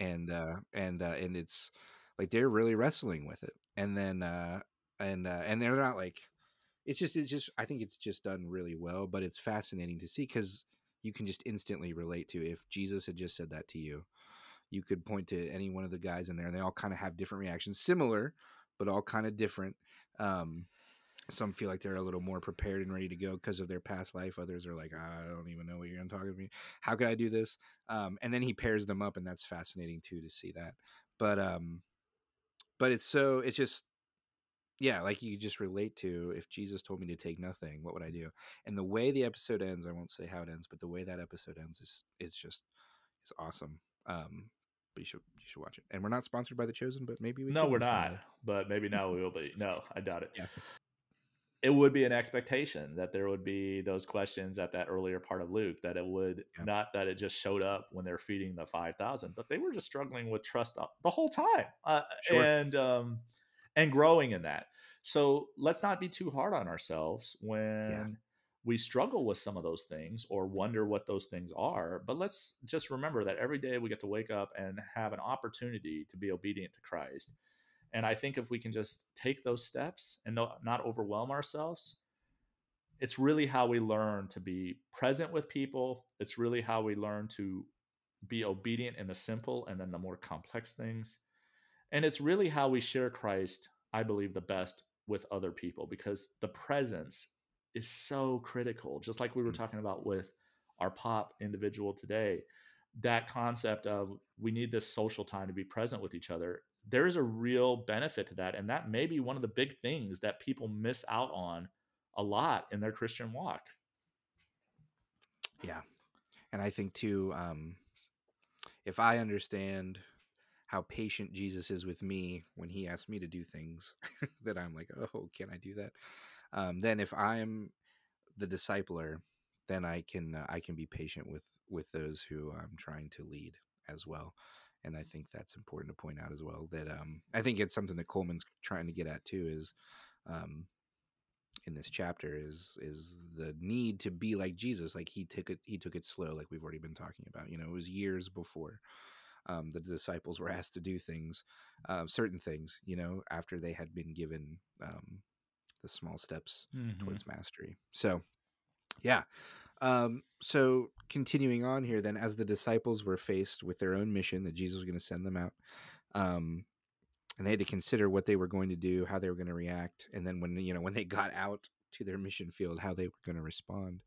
S3: and uh, and uh, and it's like they're really wrestling with it, and then uh, and uh, and they're not like it's just it's just I think it's just done really well, but it's fascinating to see because you can just instantly relate to if Jesus had just said that to you you could point to any one of the guys in there and they all kind of have different reactions similar but all kind of different um some feel like they're a little more prepared and ready to go because of their past life. Others are like, I don't even know what you're going to talk to me. How could I do this? Um, and then he pairs them up, and that's fascinating too to see that. But um, but it's so it's just yeah, like you just relate to if Jesus told me to take nothing, what would I do? And the way the episode ends, I won't say how it ends, but the way that episode ends is is just is awesome. Um, but you should you should watch it. And we're not sponsored by the Chosen, but maybe we.
S2: No, we're not.
S3: someday.
S2: But maybe now we will be. No, I doubt it.
S3: Yeah.
S2: It would be an expectation that there would be those questions at that earlier part of Luke. That it would
S3: Yeah.
S2: not that it just showed up when they're feeding the five thousand, but they were just struggling with trust the whole time, uh,
S3: Sure.
S2: and um, and growing in that. So let's not be too hard on ourselves when we struggle with some of those things or wonder what those things are. But let's just remember that every day we get to wake up and have an opportunity to be obedient to Christ. And I think if we can just take those steps and no, not overwhelm ourselves, it's really how we learn to be present with people. It's really how we learn to be obedient in the simple and then the more complex things. And it's really how we share Christ, I believe, the best with other people because the presence is so critical. Just like we were
S3: Mm.
S2: talking about with our pop individual today, that concept of we need this social time to be present with each other. There is a real benefit to that. And that may be one of the big things that people miss out on a lot in their Christian walk.
S3: Yeah. And I think too, um, if I understand how patient Jesus is with me when he asks me to do things that I'm like, oh, can I do that? Um, then if I'm the discipler, then I can uh, I can be patient with with those who I'm trying to lead as well. And I think that's important to point out as well. That um, I think it's something that Coleman's trying to get at too. Is um, in this chapter is is the need to be like Jesus. Like he took it he took it slow, like we've already been talking about. You know, it was years before um, the disciples were asked to do things, uh, certain things. You know, after they had been given um, the small steps towards mastery. So, yeah. Um, so continuing on here, then, as the disciples were faced with their own mission that Jesus was going to send them out, um, and they had to consider what they were going to do, how they were going to react, and then when you know when they got out to their mission field, how they were going to respond.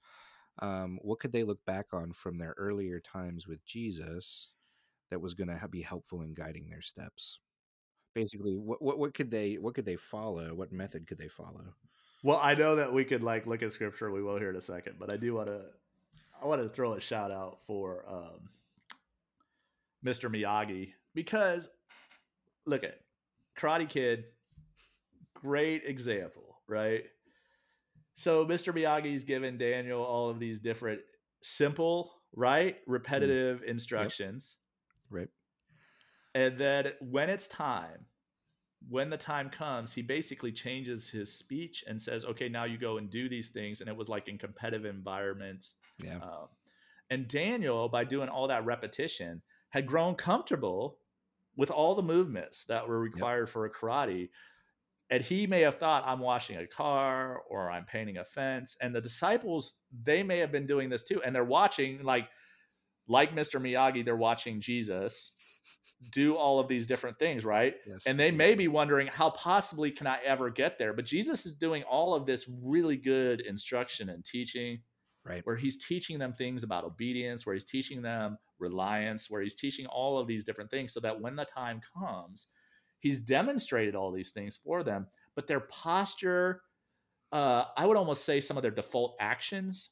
S3: Um, what could they look back on from their earlier times with Jesus that was going to be helpful in guiding their steps? Basically, what, what what could they what could they follow? What method could they follow?
S2: Well, I know that we could like look at scripture. We will here in a second, but I do want to. I want to throw a shout out for um, Mr. Miyagi because look at Karate Kid, great example, right? So Mr. Miyagi's given Daniel all of these different simple, right, repetitive instructions,
S3: Right.
S2: and then when it's time when the time comes he basically changes his speech and says okay now you go and do these things and it was like in competitive environments
S3: Yeah.
S2: um, and daniel by doing all that repetition had grown comfortable with all the movements that were required for a karate and he may have thought i'm washing a car or i'm painting a fence and the disciples they may have been doing this too and they're watching like like mr miyagi they're watching jesus do all of these different things right
S3: Yes.
S2: and they may be wondering how possibly can i ever get there but jesus is doing all of this really good instruction and teaching
S3: right.
S2: where he's teaching them things about obedience where he's teaching them reliance where he's teaching all of these different things so that when the time comes he's demonstrated all these things for them but their posture uh, i would almost say some of their default actions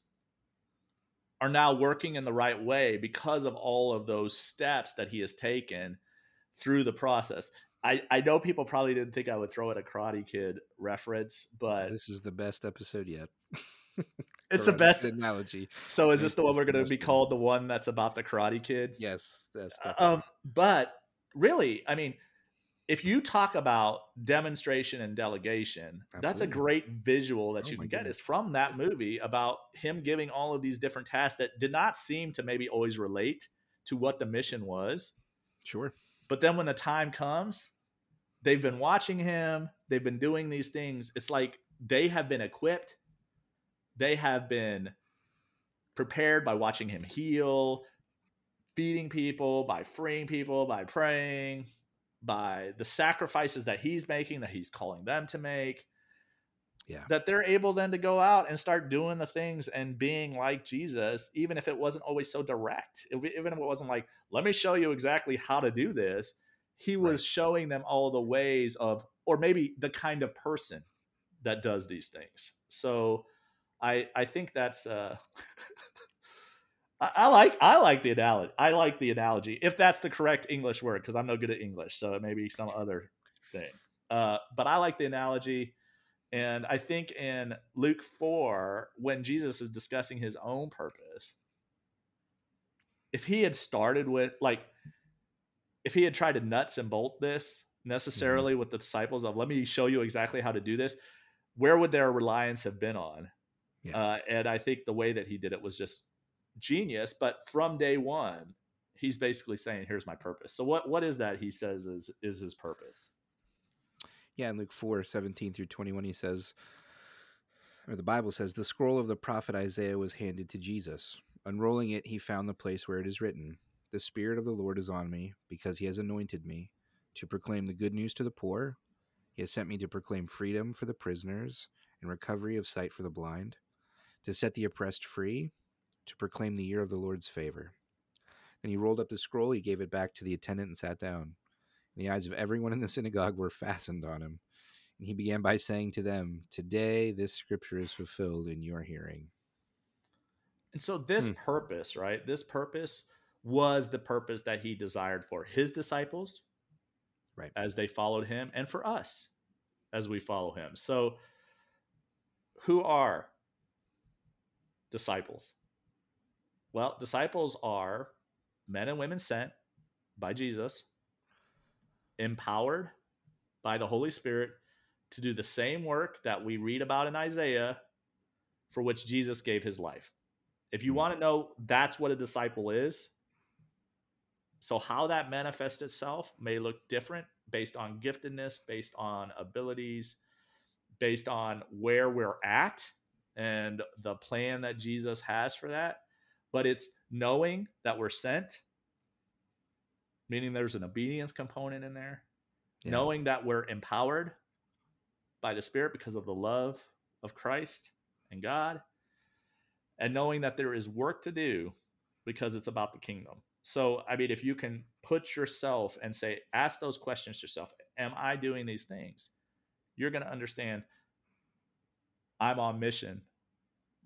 S2: are now working in the right way because of all of those steps that he has taken through the process. I, I know people probably didn't think I would throw in a Karate Kid reference, but
S3: This is the best episode yet.
S2: it's the best.
S3: Analogy.
S2: So is this the one we're going to be called the one that's about the Karate Kid?
S3: Yes, that's
S2: Um, but really, I mean, if you talk about demonstration and delegation, that's a great visual that
S3: Oh
S2: you can get
S3: goodness.
S2: is from that movie about him giving all of these different tasks that did not seem to maybe always relate to what the mission was.
S3: sure.
S2: But then when the time comes, they've been watching him, they've been doing these things. It's like they have been equipped, they have been prepared by watching him heal, feeding people, by freeing people, by praying, by the sacrifices that he's making, that he's calling them to make.
S3: Yeah.
S2: that they're able then to go out and start doing the things and being like Jesus, even if it wasn't always so direct. Even if it wasn't like, let me show you exactly how to do this. He was
S3: Right.
S2: showing them all the ways of, or maybe the kind of person that does these things. So I I think that's uh I, I like I like the analogy. I like the analogy. If that's the correct English word, because I'm no good at English, so it may be some other thing. Uh, but I like the analogy. And I think in Luke 4, when Jesus is discussing his own purpose, if he had started with, like, if he had tried to nuts and bolt this necessarily with the disciples of, let me show you exactly how to do this, where would their reliance have been on?
S3: Yeah.
S2: Uh, and I think the way that he did it was just genius. But from day one, he's basically saying, here's my purpose. So, what, what is that he says is, is his purpose?
S3: Yeah, in Luke 4 17 through 21, he says, or the Bible says, the scroll of the prophet Isaiah was handed to Jesus. Unrolling it, he found the place where it is written, The Spirit of the Lord is on me, because he has anointed me to proclaim the good news to the poor. He has sent me to proclaim freedom for the prisoners and recovery of sight for the blind, to set the oppressed free, to proclaim the year of the Lord's favor. Then he rolled up the scroll, he gave it back to the attendant, and sat down. And the eyes of everyone in the synagogue were fastened on him. And he began by saying to them, Today this scripture is fulfilled in your hearing.
S2: And so this
S3: Hmm.
S2: purpose, right? This purpose was the purpose that he desired for his disciples,
S3: Right.
S2: As they followed him, and for us as we follow him. So, who are disciples? Well, disciples are men and women sent by Jesus, empowered by the Holy Spirit to do the same work that we read about in Isaiah for which Jesus gave his life. If you
S3: Hmm.
S2: want to know that's what a disciple is, so how that manifests itself may look different based on giftedness, based on abilities, based on where we're at and the plan that Jesus has for that. But it's knowing that we're sent, meaning there's an obedience component in there,
S3: Yeah.
S2: knowing that we're empowered by the Spirit because of the love of Christ and God, and knowing that there is work to do because it's about the kingdom. So, I mean, if you can put yourself and say, ask those questions to yourself Am I doing these things? You're going to understand I'm on mission.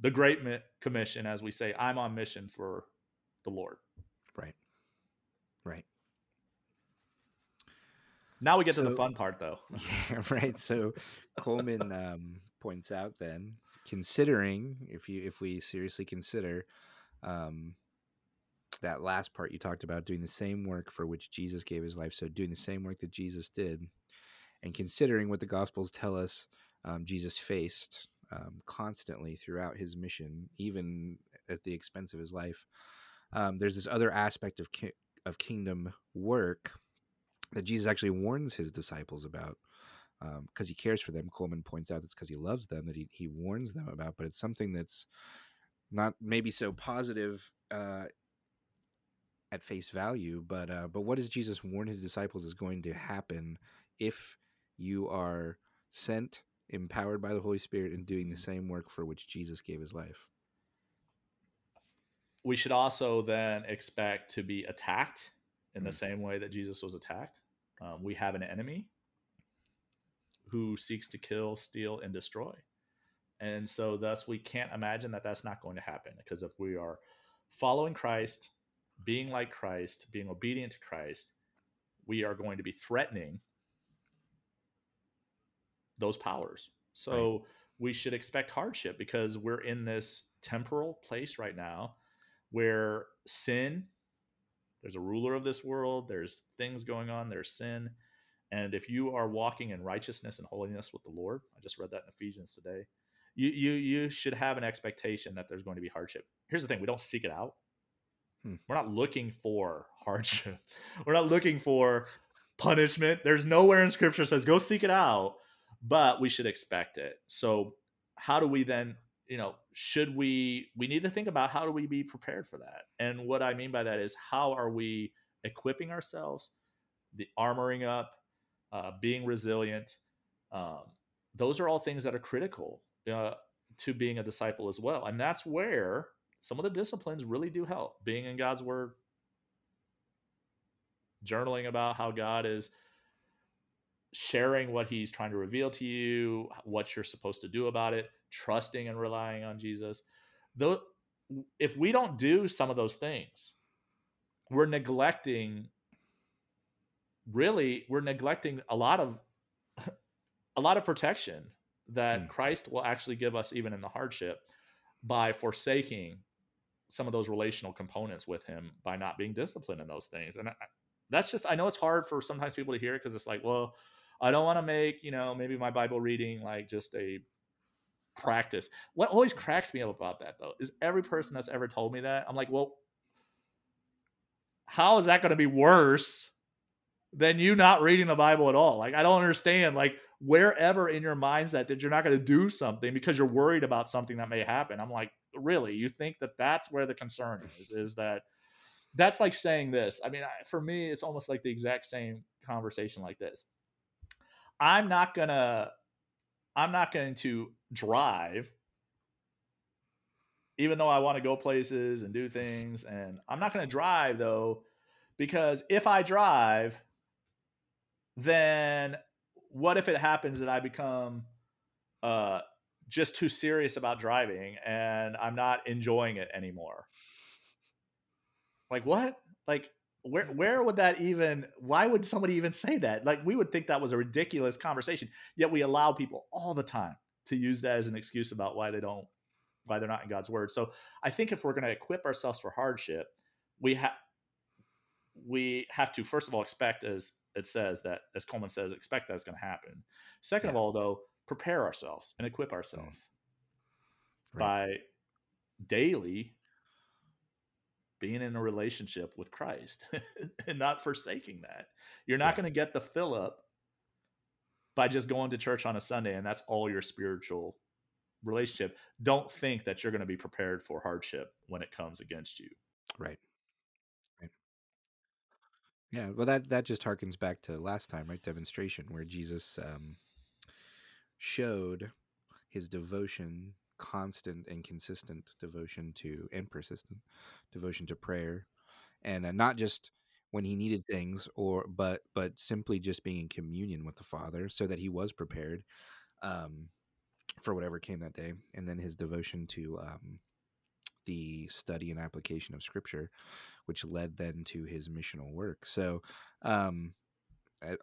S2: The Great Mi- Commission, as we say, I'm on mission for the Lord.
S3: Right. Right.
S2: Now we get to the fun part, though.
S3: Yeah, right. So Coleman um, points out then, considering if you if we seriously consider um, that last part you talked about, doing the same work for which Jesus gave his life, so doing the same work that Jesus did, and considering what the Gospels tell us um, Jesus faced um, constantly throughout his mission, even at the expense of his life. Um, there's this other aspect of ki- of kingdom work that Jesus actually warns his disciples about because he cares for them. Coleman points out it's because he loves them that he, he warns them about, but it's something that's not maybe so positive uh, at face value. But uh, but what does Jesus warn his disciples is going to happen if you are sent, empowered by the Holy Spirit, and doing the same work for which Jesus gave his life?
S2: we should also then expect to be attacked in the
S3: Mm.
S2: same way that Jesus was attacked. Um, we have an enemy who seeks to kill, steal, and destroy. And so, thus, we can't imagine that that's not going to happen because if we are following Christ, being like Christ, being obedient to Christ, we are going to be threatening those powers. So, we should expect hardship because we're in this temporal place right now where sin there's a ruler of this world there's things going on there's sin. And if you are walking in righteousness and holiness with the lord i just read that in ephesians today you you you should have an expectation that there's going to be hardship. Here's the thing we don't seek it out.
S3: Hmm.
S2: we're not looking for hardship. We're not looking for punishment. There's nowhere in scripture says go seek it out but we should expect it so how do we then you know should we we need to think about how do we be prepared for that and what i mean by that is how are we equipping ourselves the armoring up uh, being resilient um, those are all things that are critical uh, to being a disciple as well. And that's where some of the disciplines really do help. Being in God's word, journaling about how God is sharing what he's trying to reveal to you, what you're supposed to do about it, trusting and relying on Jesus. Though if we don't do some of those things, we're neglecting really we're neglecting a lot of a lot of protection that mm. Christ will actually give us even in the hardship by forsaking some of those relational components with him by not being disciplined in those things. And I, that's just I know it's hard for sometimes people to hear because it's like, well, I don't want to make, you know, maybe my Bible reading like just a practice. What always cracks me up about that though is every person that's ever told me that, I'm like, well, how is that going to be worse than you not reading the Bible at all? Like, I don't understand. Like, wherever in your mindset that you're not going to do something because you're worried about something that may happen. I'm like, really? You think that that's where the concern is? Is that that's like saying this? I mean, for me, it's almost like the exact same conversation like this. I'm not gonna, I'm not going to drive, even though I want to go places and do things, and I'm not going to drive though, because if I drive, then what if it happens that I become uh, just too serious about driving and I'm not enjoying it anymore? Like what? Like where where would that even why would somebody even say that? Like we would think that was a ridiculous conversation. Yet we allow people all the time to use that as an excuse about why they don't why they're not in God's word. So I think if we're going to equip ourselves for hardship, we have we have to first of all expect as it says that as Coleman says, expect that's going to happen. Second yeah. of all, though, prepare ourselves and equip ourselves mm. right. by daily being in a relationship with Christ and not forsaking that. You're not yeah. going to get the fill up by just going to church on a Sunday and that's all your spiritual relationship. Don't think that you're going to be prepared for hardship when it comes against you.
S3: Right. Yeah, well, that that just harkens back to last time, right? Demonstration, where Jesus um, showed his devotion, constant and consistent devotion to, and persistent devotion to prayer, and uh, not just when he needed things, or but but simply just being in communion with the Father, so that he was prepared um, for whatever came that day, and then his devotion to um, the study and application of Scripture which led then to his missional work. So, um,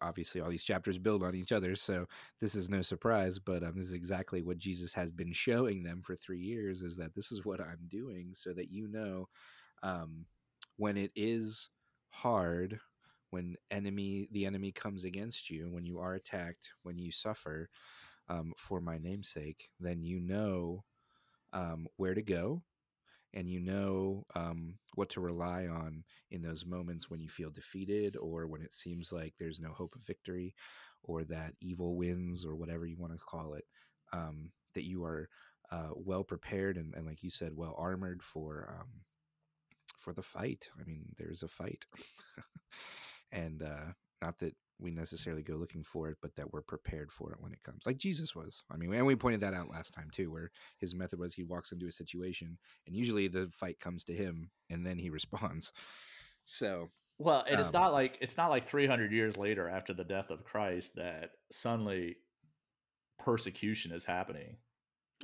S3: obviously, all these chapters build on each other, so this is no surprise. But um, this is exactly what Jesus has been showing them for three years: is that this is what I'm doing, so that you know, um, when it is hard, when enemy the enemy comes against you, when you are attacked, when you suffer. Um, for my namesake, then you know um, where to go and you know um, what to rely on in those moments when you feel defeated or when it seems like there's no hope of victory or that evil wins or whatever you want to call it um, that you are uh, well prepared and, and, like you said well armored for um, for the fight. I mean there's a fight. And uh, not that we necessarily go looking for it, but that we're prepared for it when it comes, like Jesus was. I mean, and we pointed that out last time too, where his method was he walks into a situation, and usually the fight comes to him, and then he responds. So,
S2: well, and um, it's not like it's not like 300 years later after the death of Christ that suddenly persecution is happening.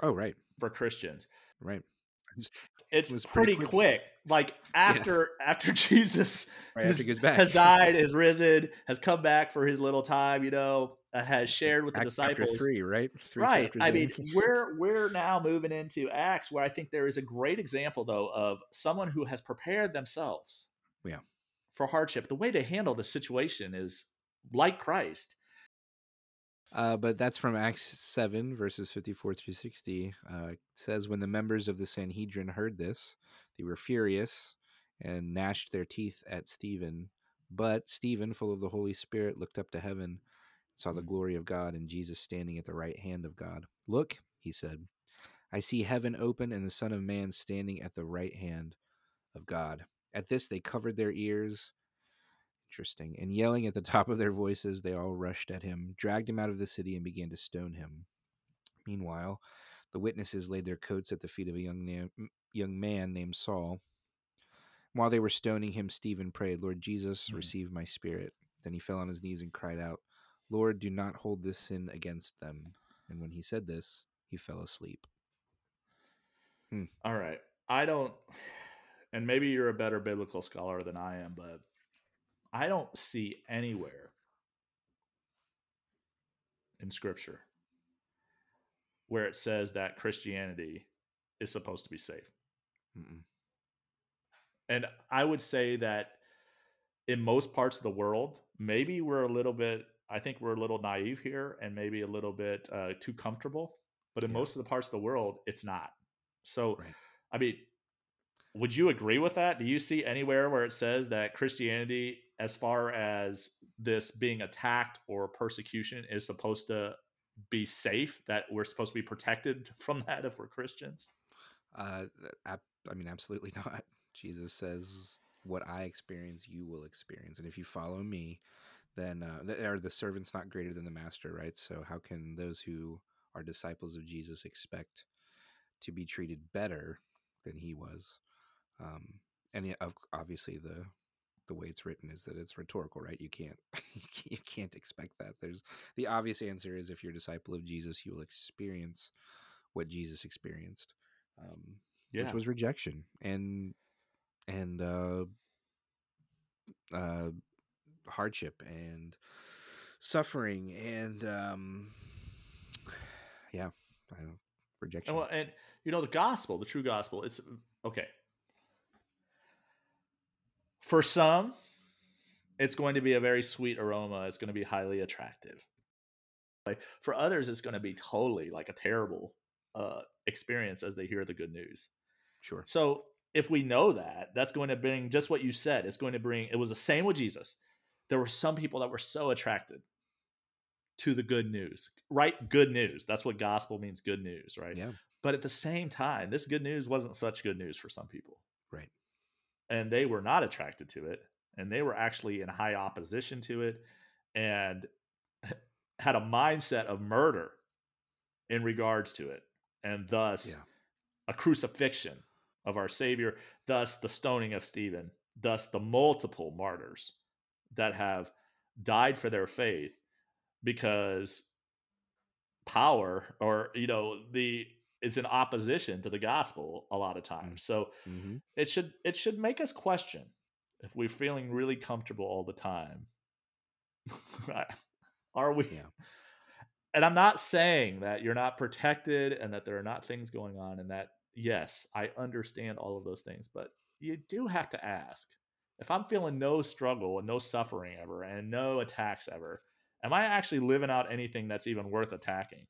S3: Oh, right,
S2: for Christians,
S3: right
S2: it's it pretty, pretty quick. quick. Like after yeah. after Jesus right has, after has, died, has risen, has come back for his little time, you know, uh, has shared with the disciples.
S3: three, right?
S2: Three right. I mean, we're we're now moving into Acts, where I think there is a great example though of someone who has prepared themselves,
S3: yeah,
S2: for hardship. The way to handle the situation is like Christ.
S3: Uh, but that's from Acts 7, verses 54 through 60. Uh, it says, When the members of the Sanhedrin heard this, they were furious and gnashed their teeth at Stephen. But Stephen, full of the Holy Spirit, looked up to heaven, saw the mm. glory of God, and Jesus standing at the right hand of God. Look, he said, I see heaven open and the Son of Man standing at the right hand of God. At this, they covered their ears Interesting. And yelling at the top of their voices, they all rushed at him, dragged him out of the city, and began to stone him. Meanwhile, the witnesses laid their coats at the feet of a young, na- young man named Saul. While they were stoning him, Stephen prayed, Lord Jesus,
S2: Mm.
S3: receive my spirit. Then he fell on his knees and cried out, Lord, do not hold this sin against them. And when he said this, he fell asleep.
S2: All right. I don't, and maybe you're a better biblical scholar than I am, but I don't see anywhere in scripture where it says that Christianity is supposed to be safe.
S3: Mm-mm.
S2: And I would say that in most parts of the world, maybe we're a little bit, I think we're a little naive here and maybe a little bit uh, too comfortable. But in
S3: Yeah.
S2: most of the parts of the world, it's not. So,
S3: Right.
S2: I mean, would you agree with that? Do you see anywhere where it says that Christianity, as far as this being attacked or persecution, is supposed to be safe? That we're supposed to be protected from that if we're Christians?
S3: Uh, ab- I mean, absolutely not. Jesus says, "What I experience, you will experience, and if you follow me, then uh, are the servants not greater than the master?" Right. So, how can those who are disciples of Jesus expect to be treated better than he was? Um, and obviously, the the way it's written is that it's rhetorical, right? You can't you can't- expect that. There's the obvious answer is if you're a disciple of Jesus, you will experience what Jesus experienced. Um, which was rejection and and uh, uh, hardship and suffering and um, yeah, I don't rejection.
S2: And, well, and you know the gospel, the true gospel. It's okay. For some, it's going to be a very sweet aroma. It's going to be highly attractive. Like for others, it's going to be totally like a terrible uh, experience as they hear the good news.
S3: sure,
S2: So if we know that, that's going to bring just what you said. It's going to bring. It was the same with Jesus. There were some people that were so attracted to the good news, right? Good news. That's what gospel means. Good news, right?
S3: yeah,
S2: But at the same time, this good news wasn't such good news for some people. And they were not attracted to it. And they were actually in high opposition to it and had a mindset of murder in regards to it. And thus,
S3: yeah,
S2: a crucifixion of our Savior, thus, the stoning of Stephen, thus, the multiple martyrs that have died for their faith because power or you know the it's in opposition to the gospel a lot of times. So
S3: hmm
S2: it should it should make us question if we're feeling really comfortable all the time. Are we
S3: Yeah.
S2: and i'm not saying that you're not protected and that there are not things going on and that yes i understand all of those things but you do have to ask if i'm feeling no struggle and no suffering ever and no attacks ever am i actually living out anything that's even worth attacking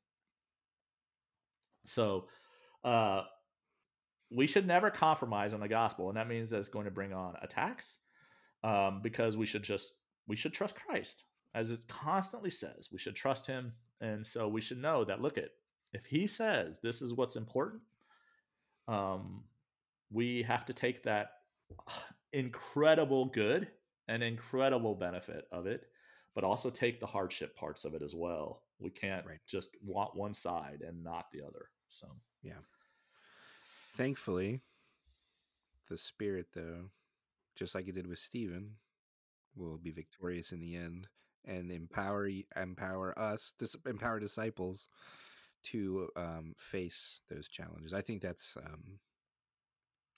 S2: so uh we should never compromise on the gospel and that means that it's going to bring on attacks um, because we should just we should trust christ. As it constantly says we should trust him and so we should know that look at if he says this is what's important um, we have to take that incredible good and incredible benefit of it but also take the hardship parts of it as well. We can't
S3: Right.
S2: just want one side and not the other so yeah.
S3: Thankfully, the spirit, though, just like it did with Stephen, will be victorious in the end and empower empower us, dis- empower disciples to um, face those challenges. I think that's, um,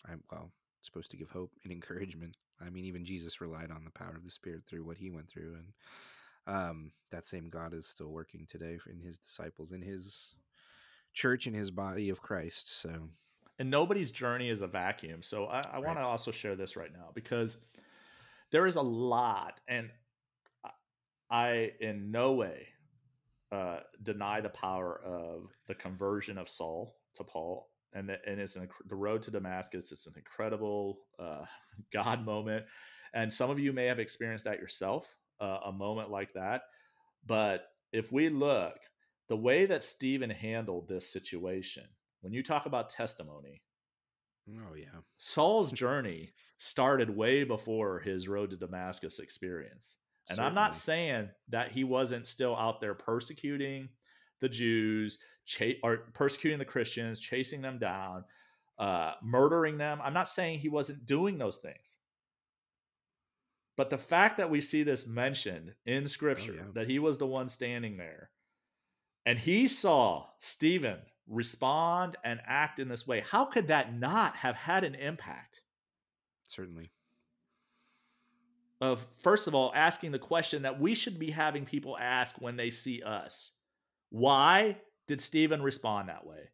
S3: I'm well supposed to give hope and encouragement. I mean, even Jesus relied on the power of the Spirit through what he went through, and um, that same God is still working today in his disciples, in his church, and his body of Christ. So,
S2: and nobody's journey is a vacuum. So I, I want to also share this right now because there is a lot, and I- I in no way uh, deny the power of the conversion of Saul to Paul, and the, and it's an, the road to Damascus. It's an incredible uh, God moment, and some of you may have experienced that yourself, uh, a moment like that. But if we look, the way that Stephen handled this situation, when you talk about testimony,
S3: oh yeah,
S2: Saul's journey started way before his road to Damascus experience. And I'm not saying that he wasn't still out there persecuting, the Jews, or persecuting the Christians, chasing them down, uh, murdering them. I'm not saying he wasn't doing those things. But the fact that we see this mentioned in scripture,
S3: yeah.
S2: that he was the one standing there, and he saw Stephen respond and act in this way, how could that not have had an impact?
S3: Certainly.
S2: Of first of all, asking the question that we should be having people ask when they see us Why did Stephen respond that way?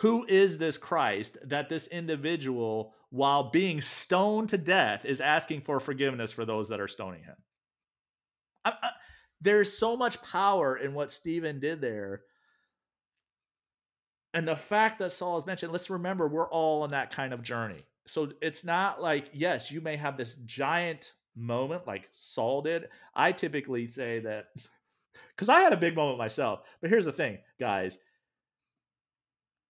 S2: Who is this Christ that this individual, while being stoned to death, is asking for forgiveness for those that are stoning him? I, I, there's so much power in what Stephen did there. And the fact that Saul is mentioned, let's remember we're all on that kind of journey. So it's not like, yes, you may have this giant moment like Saul did. I typically say that because I had a big moment myself. But here's the thing, guys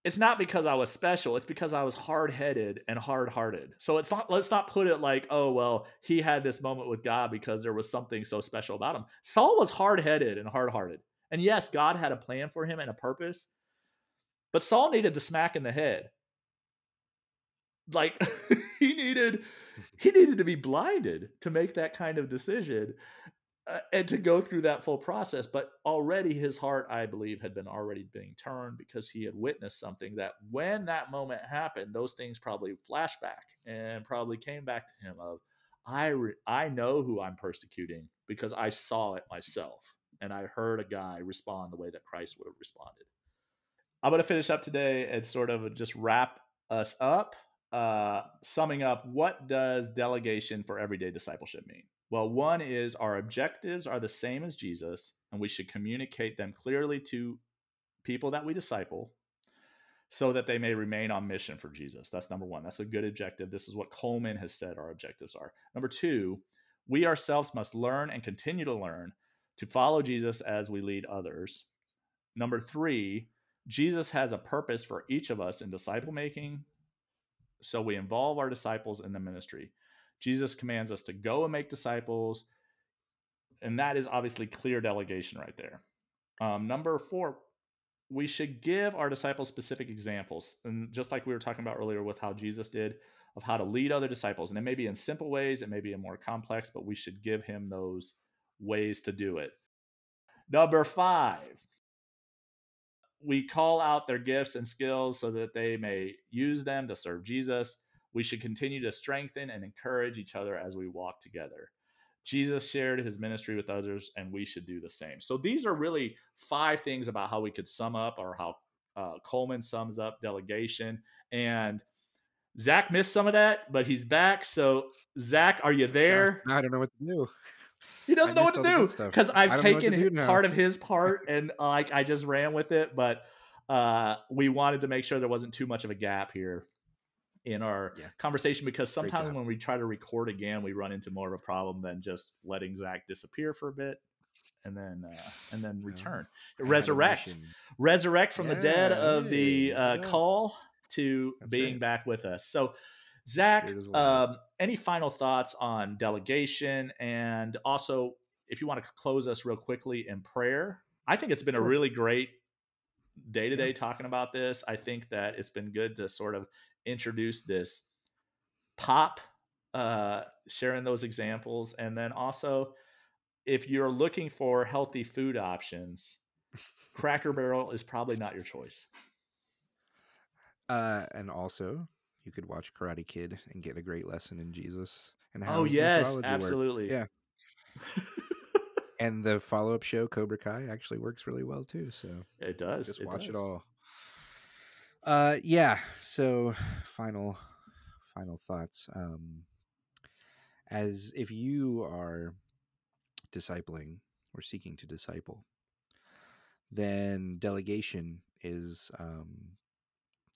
S2: it's not because I was special. It's because I was hard headed and hard hearted. So it's not, let's not put it like, oh, well, he had this moment with God because there was something so special about him. Saul was hard headed and hard hearted. And yes, God had a plan for him and a purpose. But Saul needed the smack in the head. Like he needed he needed to be blinded to make that kind of decision uh, and to go through that full process but already his heart i believe had been already being turned because he had witnessed something that when that moment happened those things probably flashed back and probably came back to him of i re- i know who i'm persecuting because i saw it myself and i heard a guy respond the way that christ would have responded. I'm going to finish up today and sort of just wrap us up uh, summing up what does delegation for everyday discipleship mean well, one is our objectives are the same as Jesus, and we should communicate them clearly to people that we disciple so that they may remain on mission for Jesus. That's number one. That's a good objective. This is what Coleman has said our objectives are. Number two, we ourselves must learn and continue to learn to follow Jesus as we lead others. Number three, Jesus has a purpose for each of us in disciple making. So we involve our disciples in the ministry. Jesus commands us to go and make disciples. And that is obviously clear delegation right there. Um, number four, we should give our disciples specific examples. And just like we were talking about earlier with how Jesus did, of how to lead other disciples. And it may be in simple ways, it may be in more complex, but we should give him those ways to do it. Number five, we call out their gifts and skills so that they may use them to serve Jesus. We should continue to strengthen and encourage each other as we walk together. Jesus shared his ministry with others, and we should do the same. So, these are really five things about how we could sum up or how uh, Coleman sums up delegation. And Zac missed some of that, but he's back. So, Zac, are you there?
S3: I don't know what to do.
S2: He doesn't know what to do because I've taken part of his part and like I just ran with it. But uh, we wanted to make sure there wasn't too much of a gap here in our yeah. conversation because sometimes when we try to record again, we run into more of a problem than just letting Zac disappear for a bit and then uh, and then return, resurrect, resurrect from yeah, the dead of the uh, yeah. call to That's being right. back with us. So, Zac, um, any final thoughts on delegation, and also if you want to close us real quickly in prayer? I think it's been sure. a really great day to day talking about this. I think that it's been good to sort of introduce this pop uh, sharing those examples and then also if you're looking for healthy food options cracker barrel is probably not your choice
S3: uh, and also you could watch karate kid and get a great lesson in jesus and
S2: how oh yes absolutely
S3: work. yeah and the follow-up show cobra kai actually works really well too so
S2: it does
S3: just
S2: it
S3: watch
S2: does.
S3: it all uh, yeah. So, final, final thoughts. Um, as if you are discipling or seeking to disciple, then delegation is um,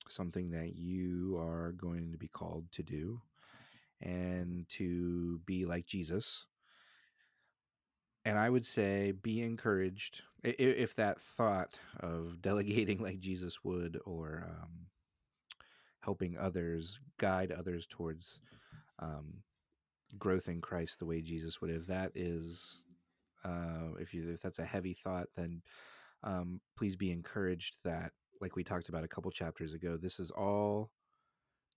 S3: something that you are going to be called to do and to be like Jesus. And I would say be encouraged if that thought of delegating like Jesus would, or um, helping others, guide others towards um, growth in Christ the way Jesus would, if that is, uh, if you if that's a heavy thought, then um, please be encouraged that, like we talked about a couple chapters ago, this is all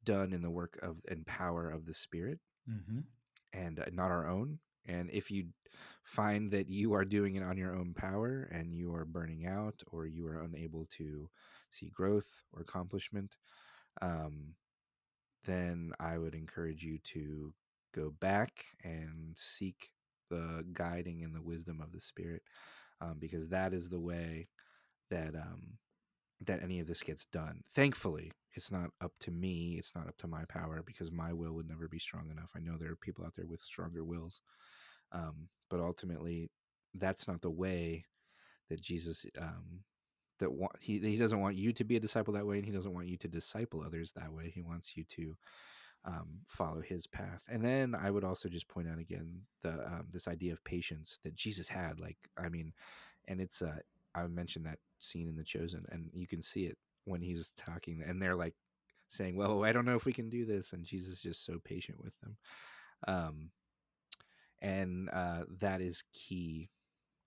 S3: done in the work of and power of the Spirit
S2: Mm-hmm.
S3: and uh, not our own. And if you find that you are doing it on your own power and you are burning out or you are unable to see growth or accomplishment, um, then I would encourage you to go back and seek the guiding and the wisdom of the Spirit, um, because that is the way that um, that any of this gets done. Thankfully, it's not up to me. It's not up to my power because my will would never be strong enough. I know there are people out there with stronger wills, um, but ultimately, that's not the way that Jesus um, that wa- he he doesn't want you to be a disciple that way, and he doesn't want you to disciple others that way. He wants you to um, follow his path. And then I would also just point out again the um, this idea of patience that Jesus had. Like I mean, and it's uh, I mentioned that scene in The Chosen, and you can see it when he's talking, and they're like saying, "Well, I don't know if we can do this," and Jesus is just so patient with them. Um, and uh, that is key,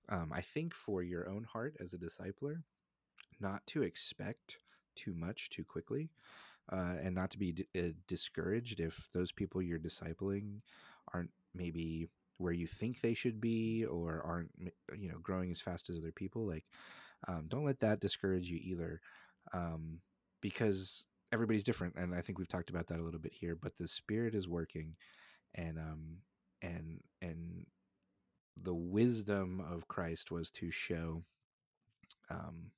S3: um, I think, for your own heart as a discipler, not to expect too much too quickly, uh, and not to be d- uh, discouraged if those people you're discipling aren't maybe where you think they should be or aren't you know growing as fast as other people like um, don't let that discourage you either um, because everybody's different and i think we've talked about that a little bit here but the spirit is working and um and and the wisdom of christ was to show um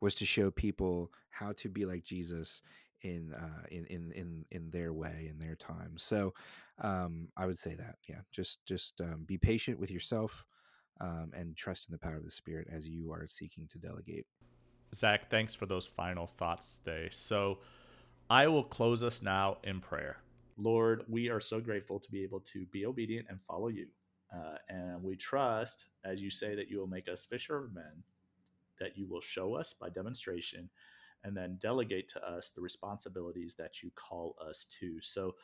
S3: was to show people how to be like jesus in uh in in in, in their way in their time so um i would say that yeah just just um, be patient with yourself um, and trust in the power of the spirit as you are seeking to delegate
S2: Zac, thanks for those final thoughts today. So I will close us now in prayer. Lord, we are so grateful to be able to be obedient and follow you. Uh, and we trust, as you say, that you will make us fisher of men, that you will show us by demonstration, and then delegate to us the responsibilities that you call us to. So,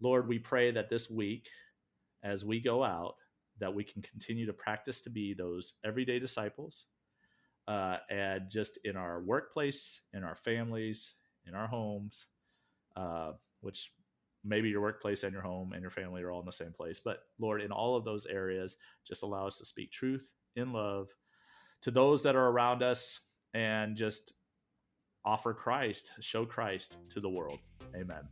S2: Lord, we pray that this week, as we go out, that we can continue to practice to be those everyday disciples uh, and just in our workplace, in our families, in our homes, uh, which maybe your workplace and your home and your family are all in the same place. But Lord, in all of those areas, just allow us to speak truth in love to those that are around us and just offer Christ, show Christ to the world. Amen.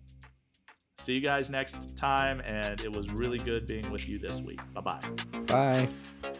S2: See you guys next time. And it was really good being with you this week. Bye bye.
S3: bye